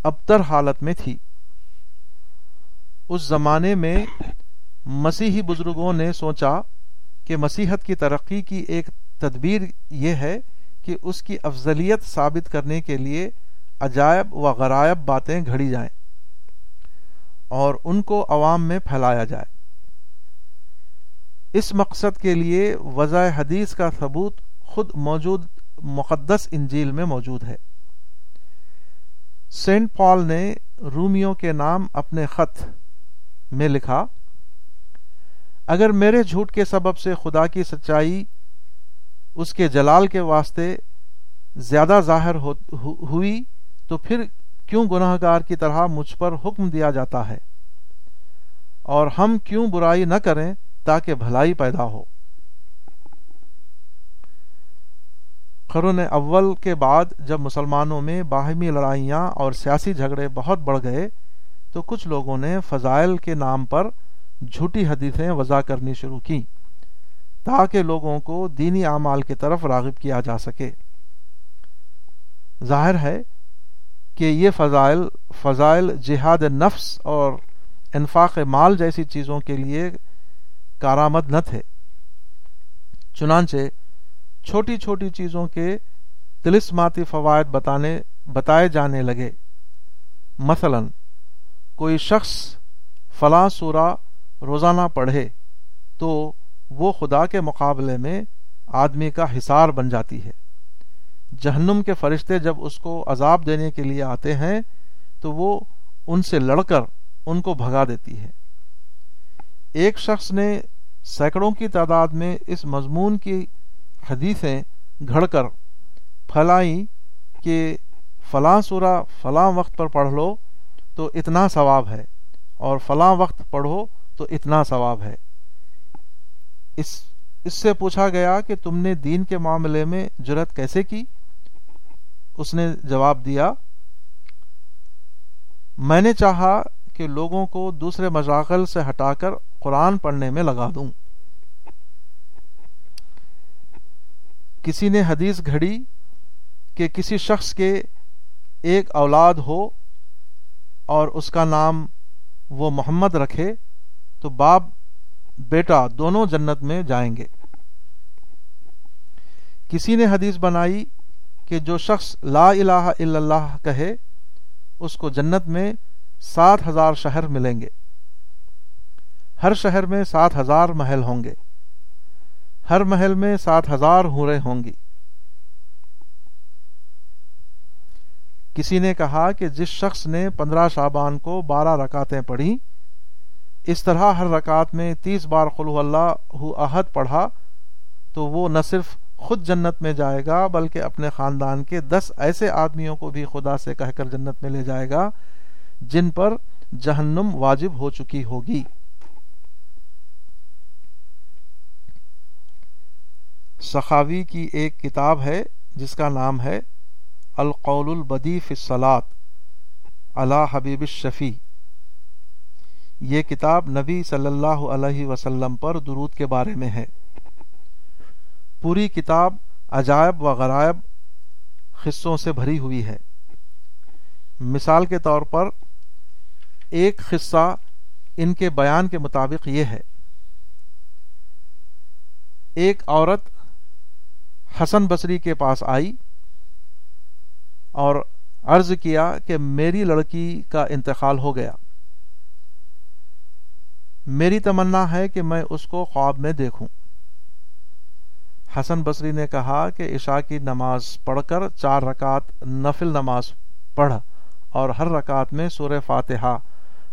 ابتر حالت میں تھی۔ اس زمانے میں مسیحی بزرگوں نے سوچا کہ مسیحت کی ترقی کی ایک تدبیر یہ ہے کہ اس کی افضلیت ثابت کرنے کے لیے عجائب و غرائب باتیں گھڑی جائیں اور ان کو عوام میں پھیلایا جائے۔ اس مقصد کے لیے وضع حدیث کا ثبوت خود موجود مقدس انجیل میں موجود ہے۔ سینٹ پال نے رومیوں کے نام اپنے خط میں لکھا، اگر میرے جھوٹ کے سبب سے خدا کی سچائی اس کے جلال کے واسطے زیادہ ظاہر ہوئی، تو پھر کیوں گناہ گار کی طرح مجھ پر حکم دیا جاتا ہے؟ اور ہم کیوں برائی نہ کریں تاکہ بھلائی پیدا ہو؟ قرن اول کے بعد جب مسلمانوں میں باہمی لڑائیاں اور سیاسی جھگڑے بہت بڑھ گئے، تو کچھ لوگوں نے فضائل کے نام پر جھوٹی حدیثیں وضع کرنی شروع کی تاکہ لوگوں کو دینی اعمال کی طرف راغب کیا جا سکے۔ ظاہر ہے کہ یہ فضائل فضائل جہاد نفس اور انفاق مال جیسی چیزوں کے لیے کارآمد نہ تھے۔ چنانچہ چھوٹی چھوٹی چیزوں کے تلسماتی فوائد بتانے، بتائے جانے لگے۔ مثلا، کوئی شخص فلاں سورہ روزانہ پڑھے تو وہ خدا کے مقابلے میں آدمی کا حصار بن جاتی ہے۔ جہنم کے فرشتے جب اس کو عذاب دینے کے لیے آتے ہیں تو وہ ان سے لڑ کر ان کو بھگا دیتی ہے۔ ایک شخص نے سینکڑوں کی تعداد میں اس مضمون کی حدیثیں گھڑ کر پھیلائی کہ فلاں سورہ فلاں وقت پر پڑھ لو تو اتنا ثواب ہے اور فلاں وقت پڑھو تو اتنا ثواب ہے۔ اس اس سے پوچھا گیا کہ تم نے دین کے معاملے میں جرت کیسے کی؟ اس نے جواب دیا، میں نے چاہا کہ لوگوں کو دوسرے مشاغل سے ہٹا کر قرآن پڑھنے میں لگا دوں۔ کسی نے حدیث گھڑی کہ کسی شخص کے ایک اولاد ہو اور اس کا نام وہ محمد رکھے، تو باپ، بیٹا دونوں جنت میں جائیں گے۔ کسی نے حدیث بنائی کہ جو شخص لا الہ الا اللہ کہے، اس کو جنت میں سات ہزار شہر ملیں گے۔ ہر شہر میں سات ہزار محل ہوں گے۔ ہر محل میں سات ہزار ہورے ہوں گی۔ کسی نے کہا کہ جس شخص نے پندرہ شابان کو بارہ رکاتیں پڑھی، اس طرح ہر رکعت میں تیس بار خلو اللہ عہد پڑھا، تو وہ نہ صرف خود جنت میں جائے گا، بلکہ اپنے خاندان کے دس ایسے آدمیوں کو بھی خدا سے کہہ کر جنت میں لے جائے گا، جن پر جہنم واجب ہو چکی ہوگی۔ سخاوی کی ایک کتاب ہے، جس کا نام ہے القول البدی فصلات اللہ حبیب الشفی یہ کتاب نبی صلی اللہ علیہ وسلم پر درود کے بارے میں ہے۔ پوری کتاب عجائب و غرائب خصوں سے بھری ہوئی ہے۔ مثال کے طور پر ایک قصہ ان کے بیان کے مطابق یہ ہے۔ ایک عورت حسن بصری کے پاس آئی اور عرض کیا کہ میری لڑکی کا انتقال ہو گیا۔ میری تمنا ہے کہ میں اس کو خواب میں دیکھوں۔ حسن بصری نے کہا کہ عشاء کی نماز پڑھ کر چار رکعت نفل نماز پڑھ اور ہر رکعت میں سور فاتحہ،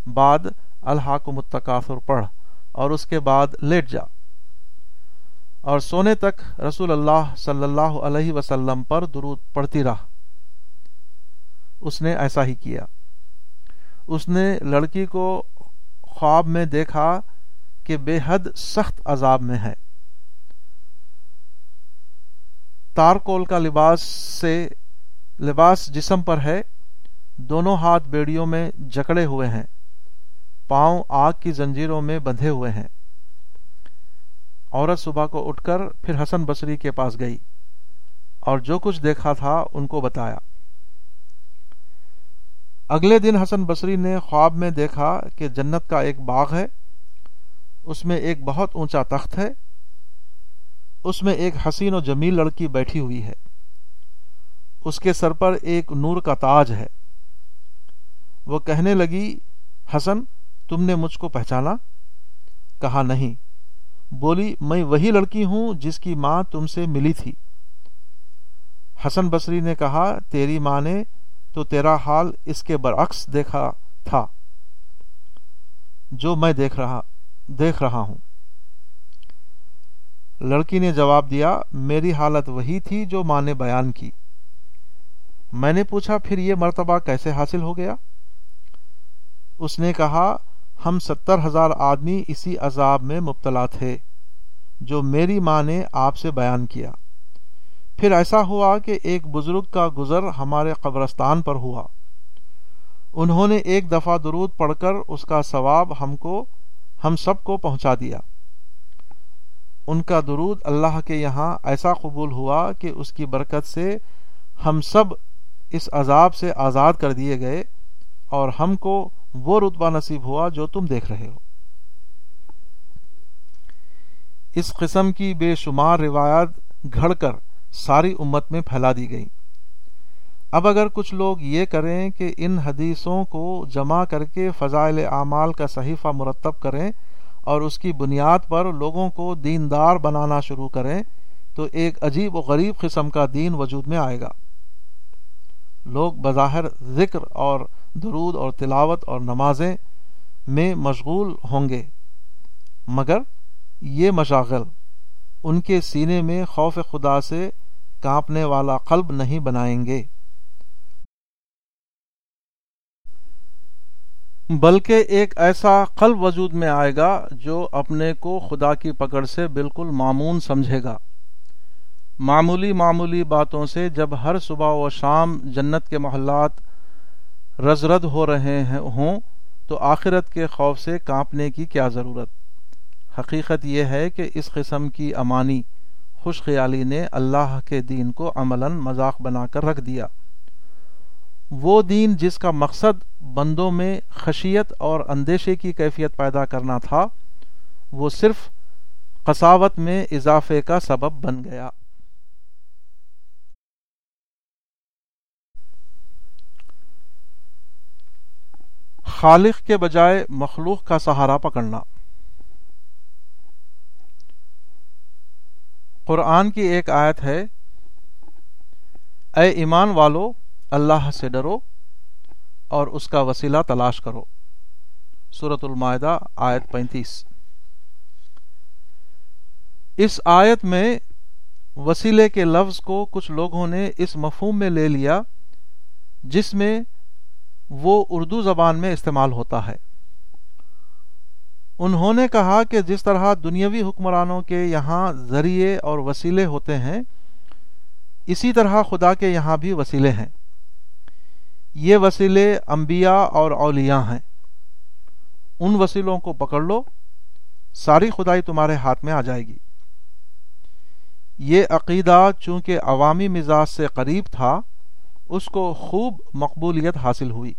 بعد الحاق متقاثر پڑھ اور اس کے بعد لیٹ جا۔ اور سونے تک رسول اللہ صلی اللہ علیہ وسلم پر درود پڑتی رہ اس نے ایسا ہی کیا۔ اس نے لڑکی کو خواب میں دیکھا کہ بے حد سخت عذاب میں ہے۔ تارکول کا لباس سے لباس جسم پر ہے۔ دونوں ہاتھ بیڑیوں میں جکڑے ہوئے ہیں۔ پاؤں آگ کی زنجیروں میں بندھے ہوئے ہیں۔ عورت صبح کو اٹھ کر پھر حسن بصری کے پاس گئی اور جو کچھ دیکھا تھا ان کو بتایا۔ اگلے دن حسن بصری نے خواب میں دیکھا کہ جنت کا ایک باغ ہے، اس میں ایک بہت اونچا تخت ہے، اس میں ایک حسین و جمیل لڑکی بیٹھی ہوئی ہے۔ اس کے سر پر ایک نور کا تاج ہے۔ وہ کہنے لگی، حسن، تم نے مجھ کو پہچانا؟ کہا، نہیں۔ بولی، میں وہی لڑکی ہوں جس کی ماں تم سے ملی تھی۔ حسن بصری نے کہا، تیری ماں نے تو تیرا حال اس کے برعکس دیکھا تھا، جو میں دیکھ رہا دیکھ رہا ہوں۔ لڑکی نے جواب دیا، میری حالت وہی تھی جو ماں نے بیان کی۔ میں نے پوچھا، پھر یہ مرتبہ کیسے حاصل ہو گیا؟ اس نے کہا ہم ستر ہزار آدمی اسی عذاب میں مبتلا تھے جو میری ماں نے آپ سے بیان کیا۔ پھر ایسا ہوا کہ ایک بزرگ کا گزر ہمارے قبرستان پر ہوا۔ انہوں نے ایک دفعہ درود پڑھ کر اس کا ثواب ہم کو، ہم سب کو پہنچا دیا۔ ان کا درود اللہ کے یہاں ایسا قبول ہوا کہ اس کی برکت سے ہم سب اس عذاب سے آزاد کر دیے گئے اور ہم کو وہ رتبہ نصیب ہوا جو تم دیکھ رہے ہو۔ اس قسم کی بے شمار روایات گھڑ کر ساری امت میں پھیلا دی گئی۔ اب اگر کچھ لوگ یہ کریں کہ ان حدیثوں کو جمع کر کے فضائل اعمال کا صحیفہ مرتب کریں اور اس کی بنیاد پر لوگوں کو دیندار بنانا شروع کریں، تو ایک عجیب و غریب قسم کا دین وجود میں آئے گا۔ لوگ بظاہر ذکر اور درود اور تلاوت اور نمازیں میں مشغول ہوں گے۔ مگر یہ مشاغل ان کے سینے میں خوف خدا سے کانپنے والا قلب نہیں بنائیں گے۔ بلکہ ایک ایسا قلب وجود میں آئے گا جو اپنے کو خدا کی پکڑ سے بالکل معمون سمجھے گا۔ معمولی معمولی باتوں سے جب ہر صبح و شام جنت کے محلات رزرد ہو رہے ہوں، تو آخرت کے خوف سے کانپنے کی کیا ضرورت؟ حقیقت یہ ہے کہ اس قسم کی امانی، خوش خیالی نے اللہ کے دین کو عملاً مذاق بنا کر رکھ دیا۔ وہ دین جس کا مقصد بندوں میں خشیت اور اندیشے کی کیفیت پیدا کرنا تھا، وہ صرف قصاوت میں اضافے کا سبب بن گیا۔ خالق کے بجائے مخلوق کا سہارا پکڑنا۔ قرآن کی ایک آیت ہے، اے ایمان والو، اللہ سے ڈرو اور اس کا وسیلہ تلاش کرو۔ صورت المائدہ، آیت پینتیس۔ اس آیت میں وسیلے کے لفظ کو کچھ لوگوں نے اس مفہوم میں لے لیا، جس میں وہ اردو زبان میں استعمال ہوتا ہے۔ انہوں نے کہا کہ جس طرح دنیاوی حکمرانوں کے یہاں ذریعے اور وسیلے ہوتے ہیں، اسی طرح خدا کے یہاں بھی وسیلے ہیں۔ یہ وسیلے انبیاء اور اولیاء ہیں۔ ان وسیلوں کو پکڑ لو، ساری خدائی تمہارے ہاتھ میں آ جائے گی۔ یہ عقیدہ چونکہ عوامی مزاج سے قریب تھا اس کو خوب مقبولیت حاصل ہوئی۔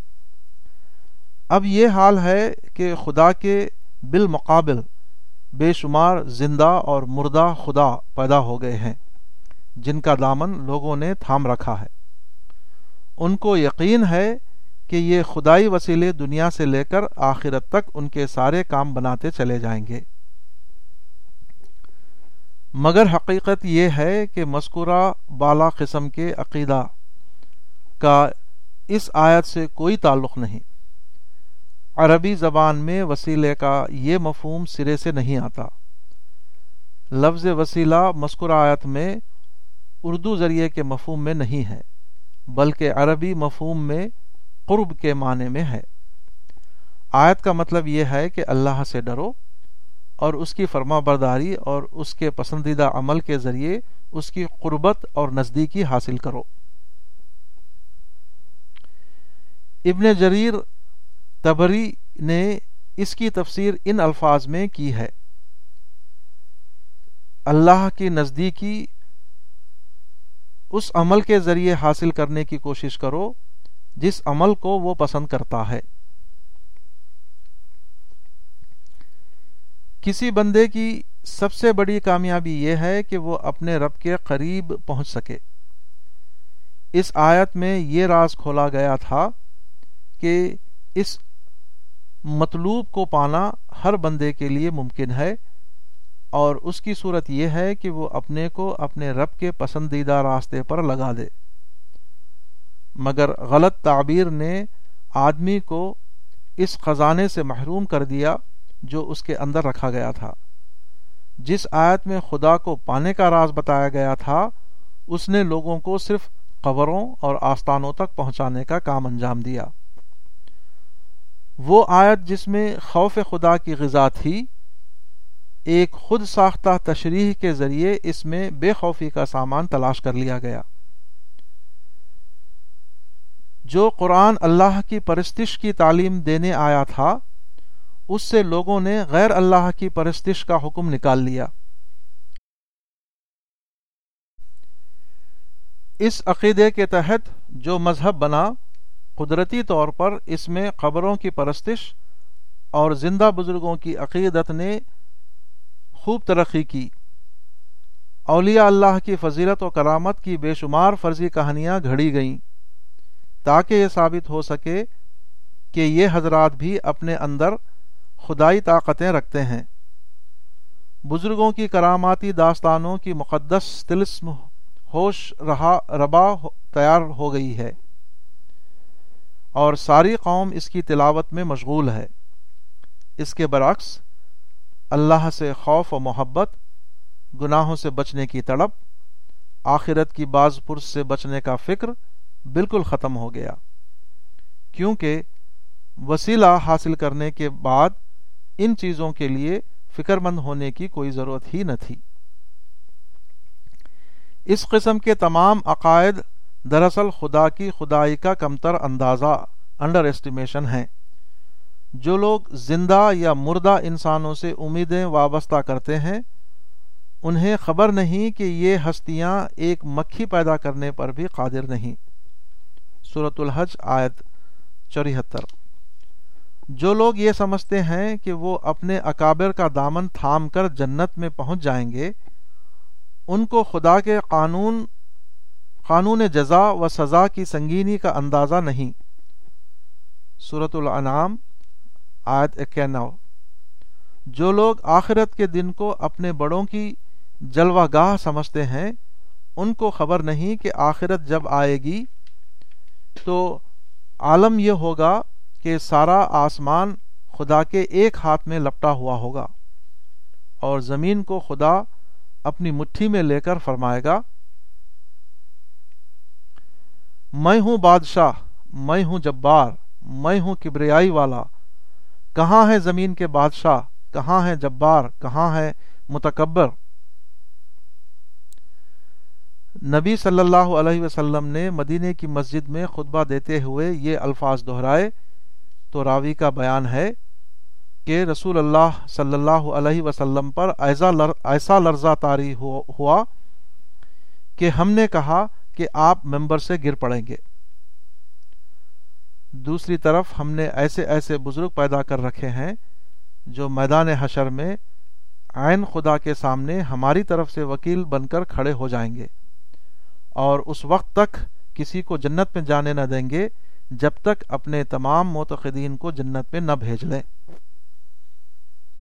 اب یہ حال ہے کہ خدا کے بالمقابل بے شمار زندہ اور مردہ خدا پیدا ہو گئے ہیں، جن کا دامن لوگوں نے تھام رکھا ہے۔ ان کو یقین ہے کہ یہ خدائی وسیلے دنیا سے لے کر آخرت تک ان کے سارے کام بناتے چلے جائیں گے۔ مگر حقیقت یہ ہے کہ مذکورہ بالا قسم کے عقیدہ کا اس آیت سے کوئی تعلق نہیں۔ عربی زبان میں وسیلے کا یہ مفہوم سرے سے نہیں آتا۔ لفظ وسیلہ مسکر آیت میں اردو ذریعے کے مفہوم میں نہیں ہے، بلکہ عربی مفہوم میں قرب کے معنی میں ہے۔ آیت کا مطلب یہ ہے کہ اللہ سے ڈرو اور اس کی فرما برداری اور اس کے پسندیدہ عمل کے ذریعے اس کی قربت اور نزدیکی حاصل کرو۔ ابن جریر تبری نے اس کی تفسیر ان الفاظ میں کی ہے۔ اللہ کی نزدیکی اس عمل کے ذریعے حاصل کرنے کی کوشش کرو، جس عمل کو وہ پسند کرتا ہے۔ کسی بندے کی سب سے بڑی کامیابی یہ ہے کہ وہ اپنے رب کے قریب پہنچ سکے۔ اس آیت میں یہ راز کھولا گیا تھا کہ اس مطلوب کو پانا ہر بندے کے لیے ممکن ہے اور اس کی صورت یہ ہے کہ وہ اپنے کو اپنے رب کے پسندیدہ راستے پر لگا دے۔ مگر غلط تعبیر نے آدمی کو اس خزانے سے محروم کر دیا جو اس کے اندر رکھا گیا تھا۔ جس آیت میں خدا کو پانے کا راز بتایا گیا تھا، اس نے لوگوں کو صرف قبروں اور آستانوں تک پہنچانے کا کام انجام دیا۔ وہ آیت جس میں خوف خدا کی غذا تھی، ایک خود ساختہ تشریح کے ذریعے اس میں بے خوفی کا سامان تلاش کر لیا گیا۔ جو قرآن اللہ کی پرستش کی تعلیم دینے آیا تھا، اس سے لوگوں نے غیر اللہ کی پرستش کا حکم نکال لیا۔ اس عقیدے کے تحت جو مذہب بنا قدرتی طور پر اس میں قبروں کی پرستش اور زندہ بزرگوں کی عقیدت نے خوب ترقی کی۔ اولیاء اللہ کی فضیلت و کرامت کی بے شمار فرضی کہانیاں گھڑی گئیں تاکہ یہ ثابت ہو سکے کہ یہ حضرات بھی اپنے اندر خدائی طاقتیں رکھتے ہیں۔ بزرگوں کی کراماتی داستانوں کی مقدس تلسم ہوش رہا ربا تیار ہو گئی ہے۔ اور ساری قوم اس کی تلاوت میں مشغول ہے۔ اس کے برعکس، اللہ سے خوف و محبت، گناہوں سے بچنے کی تڑپ، آخرت کی بعض پرس سے بچنے کا فکر بالکل ختم ہو گیا۔ کیونکہ وسیلہ حاصل کرنے کے بعد ان چیزوں کے لیے فکر مند ہونے کی کوئی ضرورت ہی نہ تھی۔ اس قسم کے تمام عقائد دراصل خدا کی خدائی کا کمتر اندازہ انڈر ایسٹیمیشن ہیں۔ جو لوگ زندہ یا مردہ انسانوں سے امیدیں وابستہ کرتے ہیں، انہیں خبر نہیں کہ یہ ہستیاں ایک مکھی پیدا کرنے پر بھی قادر نہیں۔ صورت الحج آیت چوہتر۔ جو لوگ یہ سمجھتے ہیں کہ وہ اپنے اکابر کا دامن تھام کر جنت میں پہنچ جائیں گے، ان کو خدا کے قانون قانون جزا و سزا کی سنگینی کا اندازہ نہیں۔ صورت الانعام، آیت اکینو جو لوگ آخرت کے دن کو اپنے بڑوں کی جلوہ گاہ سمجھتے ہیں، ان کو خبر نہیں کہ آخرت جب آئے گی، تو عالم یہ ہوگا کہ سارا آسمان خدا کے ایک ہاتھ میں لپٹا ہوا ہوگا اور زمین کو خدا اپنی مٹھی میں لے کر فرمائے گا۔ میں ہوں بادشاہ، میں ہوں جبار، میں ہوں کبریائی والا۔ کہاں ہے زمین کے بادشاہ؟ کہاں ہے جبار؟ کہاں ہے متکبر؟ نبی صلی اللہ علیہ وسلم نے مدینے کی مسجد میں خطبہ دیتے ہوئے یہ الفاظ دہرائے۔ تو راوی کا بیان ہے کہ رسول اللہ صلی اللہ علیہ وسلم پر ایسا لرزہ تاری ہوا کہ ہم نے کہا کہ آپ ممبر سے گر پڑیں گے۔ دوسری طرف ہم نے ایسے ایسے بزرگ پیدا کر رکھے ہیں جو میدان حشر میں عین خدا کے سامنے ہماری طرف سے وکیل بن کر کھڑے ہو جائیں گے اور اس وقت تک کسی کو جنت میں جانے نہ دیں گے جب تک اپنے تمام معتقدین کو جنت میں نہ بھیج لیں